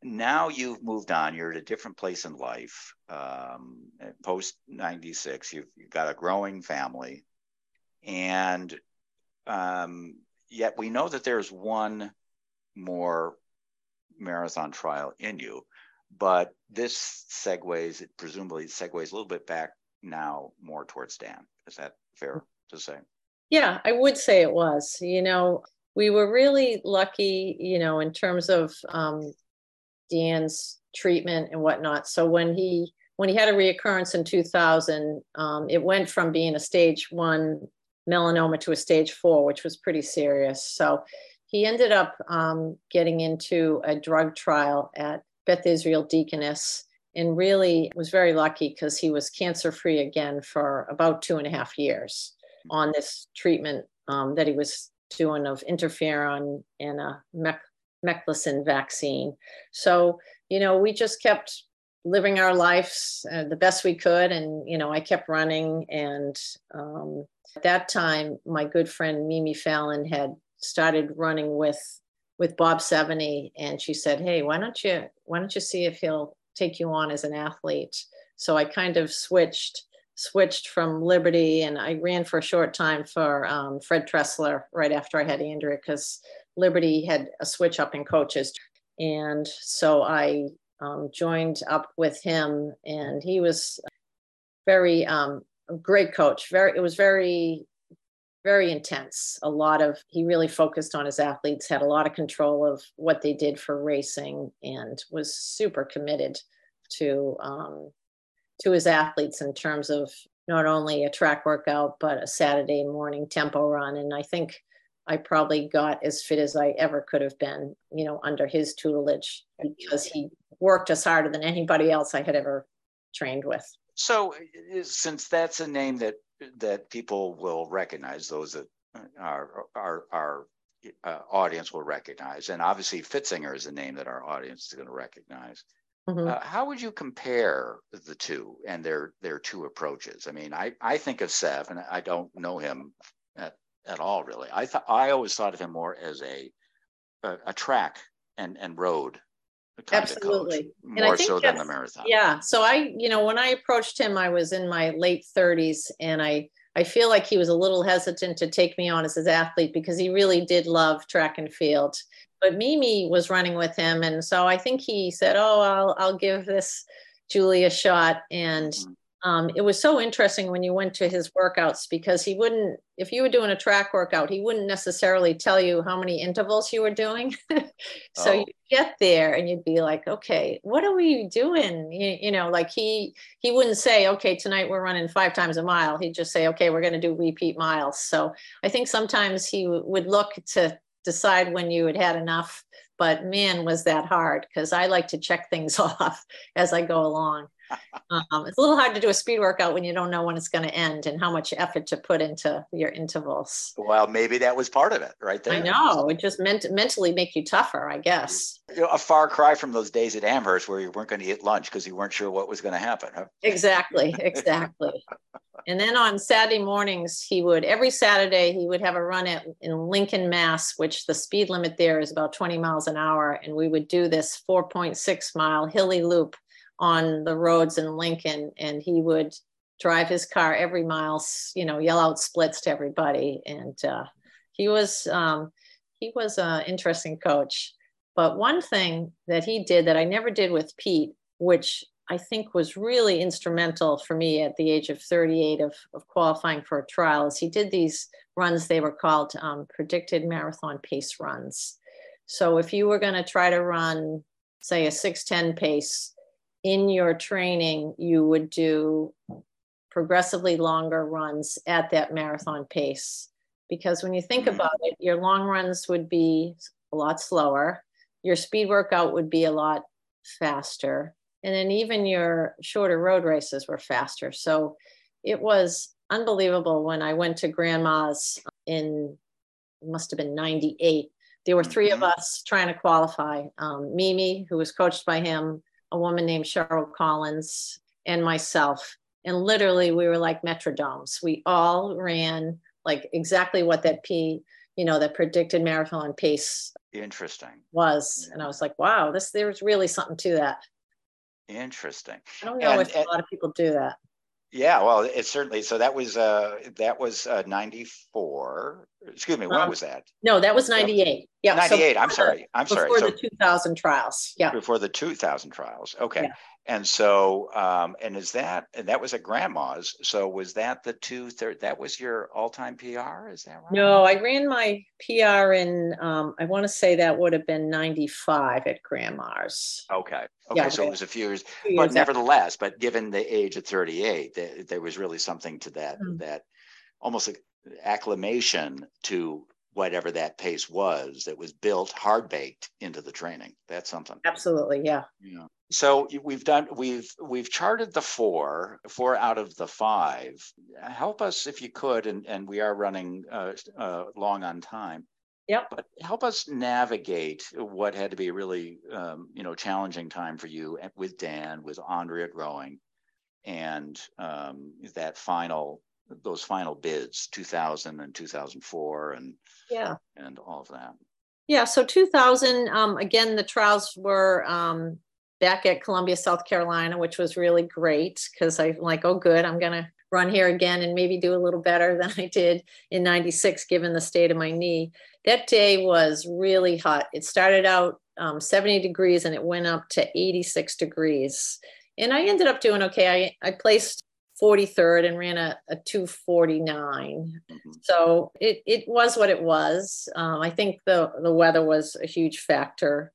now you've moved on you're at a different place in life um, post 96 you've, you've got a growing family and um, yet we know that there's one more marathon trial in you but this segues it presumably segues a little bit back now more towards Dan. Is that fair to say? Yeah, I would say it was. You know, we were really lucky, you know, in terms of um, Dan's treatment and whatnot. So when he when he had a reoccurrence in 2000, um, it went from being a stage one melanoma to a stage four, which was pretty serious. So he ended up um, getting into a drug trial at Beth Israel Deaconess and really was very lucky because he was cancer free again for about two and a half years on this treatment um, that he was doing of interferon and a mec- Melacine vaccine. So, you know, we just kept living our lives uh, the best we could. And, you know, I kept running. And um, at that time, my good friend Mimi Fallon had started running with with Bob Sevene, and she said, "Hey, why don't you why don't you see if he'll take you on as an athlete?" So I kind of switched switched from Liberty, and I ran for a short time for um, Fred Tressler right after I had Andrea because Liberty had a switch up in coaches, and so I um, joined up with him, and he was very um, a great coach. Very, it was very very intense. A lot of, he really focused on his athletes, had a lot of control of what they did for racing, and was super committed to um, to his athletes in terms of not only a track workout but a Saturday morning tempo run. And I think I probably got as fit as I ever could have been, you know, under his tutelage because he worked us harder than anybody else I had ever trained with. So, uh, since that's a name that that people will recognize, those that our our our uh, audience will recognize, and obviously Pfitzinger is a name that our audience is going to recognize. Mhm. Uh, how would you compare the two and their their two approaches? I mean, I I think of Sev, and I don't know him at, at all really. I thought I always thought of him more as a a, a track and and road kind of coach, Absolutely. And I more think so than the marathon. Yeah. So I, you know, when I approached him, I was in my late 30s and I I feel like he was a little hesitant to take me on as his athlete because he really did love track and field. But Mimi was running with him and so I think he said, "Oh, I'll I'll give this Julie a shot." And Mhm. um, it was so interesting when you went to his workouts because he wouldn't if you were doing a track workout he wouldn't necessarily tell you how many intervals you were doing (laughs) so Oh. you get there and you'd be like okay what are we doing you, you know like he he wouldn't say okay tonight we're running five times a mile he'd just say okay we're going to do repeat miles so i think sometimes he w- would look to decide when you had had enough. But man, was that hard because I like to check things (laughs) off as I go along. Um, it's a little hard to do a speed workout when you don't know when it's going to end and how much effort to put into your intervals. Well, maybe that was part of it, right there. I know it just meant mentally make you tougher, I guess. You know, a far cry from those days at Amherst where you weren't going to eat lunch because you weren't sure what was going to happen. Huh? Exactly, exactly. and then on Saturday mornings, he would every Saturday he would have a run at in Lincoln, Mass, which the speed limit there is about 20 miles an hour, and we would do this 4.6 mile hilly loop on the roads in Lincoln, and he would drive his car every mile, you know, yell out splits to everybody. And uh, he was um, he was an interesting coach. But one thing that he did that I never did with Pete, which I think was really instrumental for me at the age of 38 of, of qualifying for a trial, is he did these runs. They were called um, predicted marathon pace runs. So if you were going to try to run, say, a 610 pace, in your training, you would do progressively longer runs at that marathon pace. Because when you think mm-hmm. about it, your long runs would be a lot slower, your speed workout would be a lot faster, and then even your shorter road races were faster. So it was unbelievable when I went to grandma's in, must have been 98. There were 3 of mm-hmm. us trying to qualify. Um, Mimi, who was coached by him, a woman named Cheryl Collins, and myself. And literally, we were like metrodomes. We all ran like exactly what that P, you know, that predicted marathon pace interesting was. And I was like, wow, this there's really something to that. Interesting. I don't know and, if and, a lot of people do that. Yeah, well, it certainly. So that was uh that was uh 94. Excuse me, when um, was that? No, that was 98. Yeah. 98. So I'm sorry. I'm sorry. Before so, the 2000 trials. Yeah. Before the 2000 trials. Okay. Yeah. And so, um, and is that, and that was at grandma's. So was that the two third, that was your all time PR? Is that right? No, I ran my PR in, um, I want to say that would have been 95 at grandma's. Okay. Okay. Yeah, so it was a few years, few but years nevertheless, after. but given the age of 38, there, there was really something to that, mm-hmm. that almost like acclamation to whatever that pace was that was built hard baked into the training. That's something. Absolutely. Yeah. Yeah. So we've done we've we've charted the four four out of the five. Help us if you could, and and we are running uh, uh, long on time. Yep. But help us navigate what had to be a really um, you know challenging time for you with Dan, with Andrea growing, and um, that final those final bids 2000 and 2004 and yeah. and all of that. Yeah so 2000 um, again the trials were um, back at columbia south carolina which was really great because i'm like oh good i'm going to run here again and maybe do a little better (laughs) than i did in 96 given the state of my knee. That day was really hot. It started out um, 70 degrees and it went up to 86 degrees. And i ended up doing okay. I, I placed 43rd and ran a, a 249. Mm-hmm. So it, it was what it was. Um, I think the, the weather was a huge factor,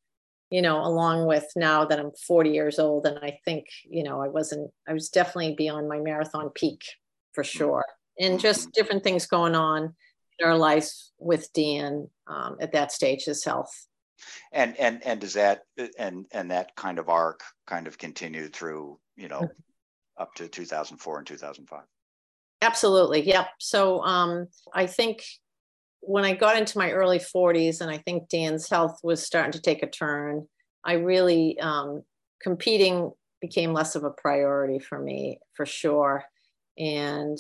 you know, along with now that I'm 40 years old. And I think, you know, I wasn't, I was definitely beyond my marathon peak for mm-hmm. sure. And just mm-hmm. different things going on in our lives with Dan um, at that stage, his health. And, and, and does that, and, and that kind of arc kind of continued through, you know, mm-hmm up to 2004 and 2005. Absolutely. Yep. So um, I think when I got into my early 40s and I think Dan's health was starting to take a turn, I really, um, competing became less of a priority for me for sure. And,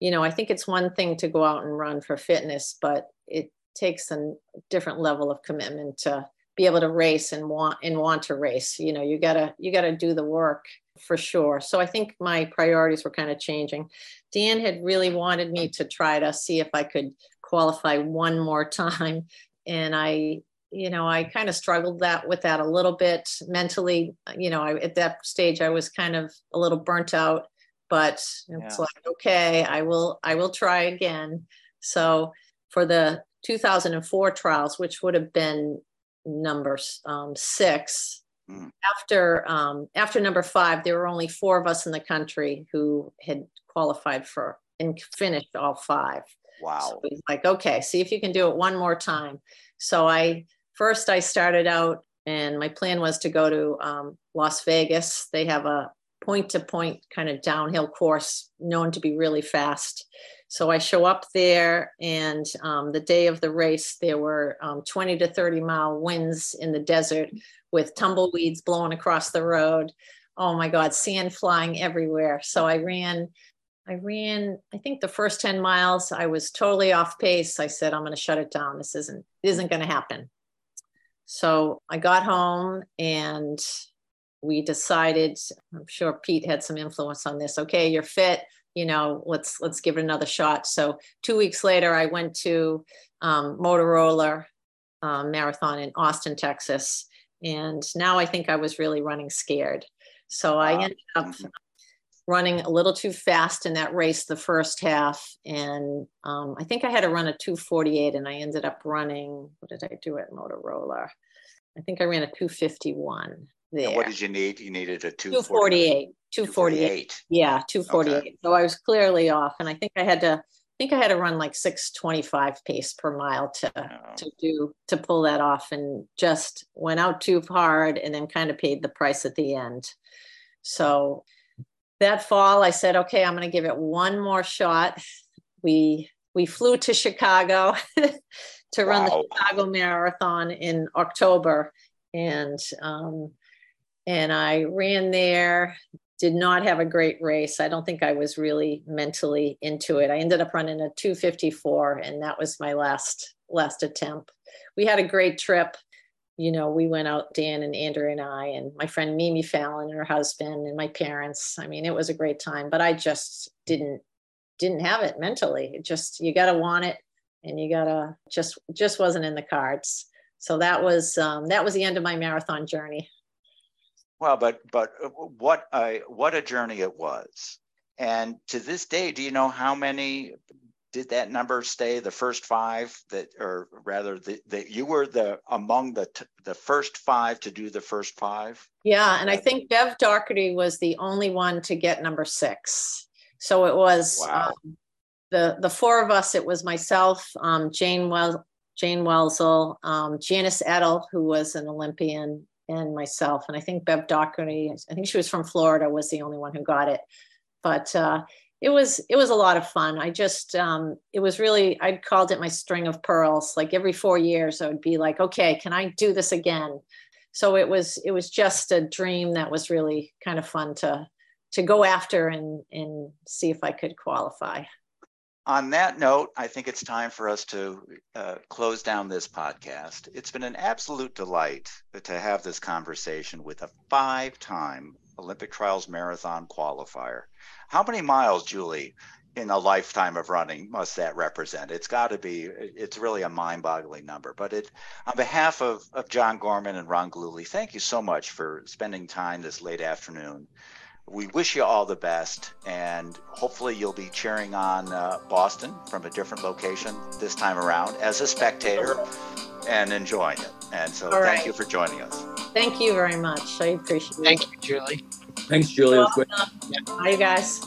you know, I think it's one thing to go out and run for fitness, but it takes a different level of commitment to be able to race and want and want to race. You know, you gotta you gotta do the work for sure. So I think my priorities were kind of changing. Dan had really wanted me to try to see if I could qualify one more time. And I, you know, I kind of struggled that with that a little bit mentally. You know, I, at that stage I was kind of a little burnt out, but it's yeah. like, okay, I will, I will try again. So for the 2004 trials, which would have been number um, six, Mm. After um, after number five, there were only four of us in the country who had qualified for and finished all five. Wow. So he's like, okay, see if you can do it one more time. So I first I started out and my plan was to go to um, Las Vegas. They have a point to point kind of downhill course known to be really fast. So I show up there, and um, the day of the race, there were um, 20 to 30 mile winds in the desert with tumbleweeds blowing across the road. Oh my God, sand flying everywhere. So I ran, I ran, I think the first 10 miles, I was totally off pace. I said, I'm going to shut it down. This isn't, this isn't going to happen. So I got home and we decided, I'm sure Pete had some influence on this. Okay, you're fit you know let's let's give it another shot. So two weeks later i went to um, motorola um, marathon in austin texas and now i think i was really running scared. So i ended up running a little too fast in that race the first half and um, i think i had to run a 248 and i ended up running what did i do at motorola? I think i ran a 251 there. And what did you need? You needed a 248. 248. Yeah, 248. Okay. So I was clearly off. And I think I had to I think I had to run like 625 pace per mile to oh. to do to pull that off and just went out too hard and then kind of paid the price at the end. So that fall I said, okay, I'm gonna give it one more shot. We we flew to Chicago (laughs) to wow. run the Chicago Marathon in October. And um, and I ran there. Did not have a great race. I don't think I was really mentally into it. I ended up running a 254, and that was my last last attempt. We had a great trip. You know, we went out, Dan and Andrew and I, and my friend Mimi Fallon and her husband and my parents. I mean, it was a great time, but I just didn't didn't have it mentally. It just you gotta want it, and you gotta just just wasn't in the cards. So that was um, that was the end of my marathon journey. Well, but but uh, what a what a journey it was. And to this day, do you know how many did that number stay? The first five that, or rather, that you were the among the t- the first five to do the first five. Yeah, and I think Bev Doherty was the only one to get number six. So it was wow. um, the the four of us. It was myself, um, Jane Well, Jane Welzel, um, Janice Edel, who was an Olympian, and myself. And I think Bev Doherty, I think she was from Florida, was the only one who got it. But uh, it was it was a lot of fun. I just um, it was really I called it my string of pearls. Like every four years, I would be like, okay, can I do this again? So it was it was just a dream that was really kind of fun to to go after and and see if I could qualify on that note, I think it's time for us to uh, close down this podcast. It's been an absolute delight to have this conversation with a five time Olympic Trials Marathon qualifier. How many miles, Julie, in a lifetime of running must that represent? It's got to be, it's really a mind boggling number. But it, on behalf of, of John Gorman and Ron Gillooly, thank you so much for spending time this late afternoon we wish you all the best, and hopefully you'll be cheering on uh, Boston from a different location this time around as a spectator and enjoying it. And so, all thank right. you for joining us. Thank you very much. I appreciate it. Thank you, Julie. Thanks, Julie. Well, Bye, guys.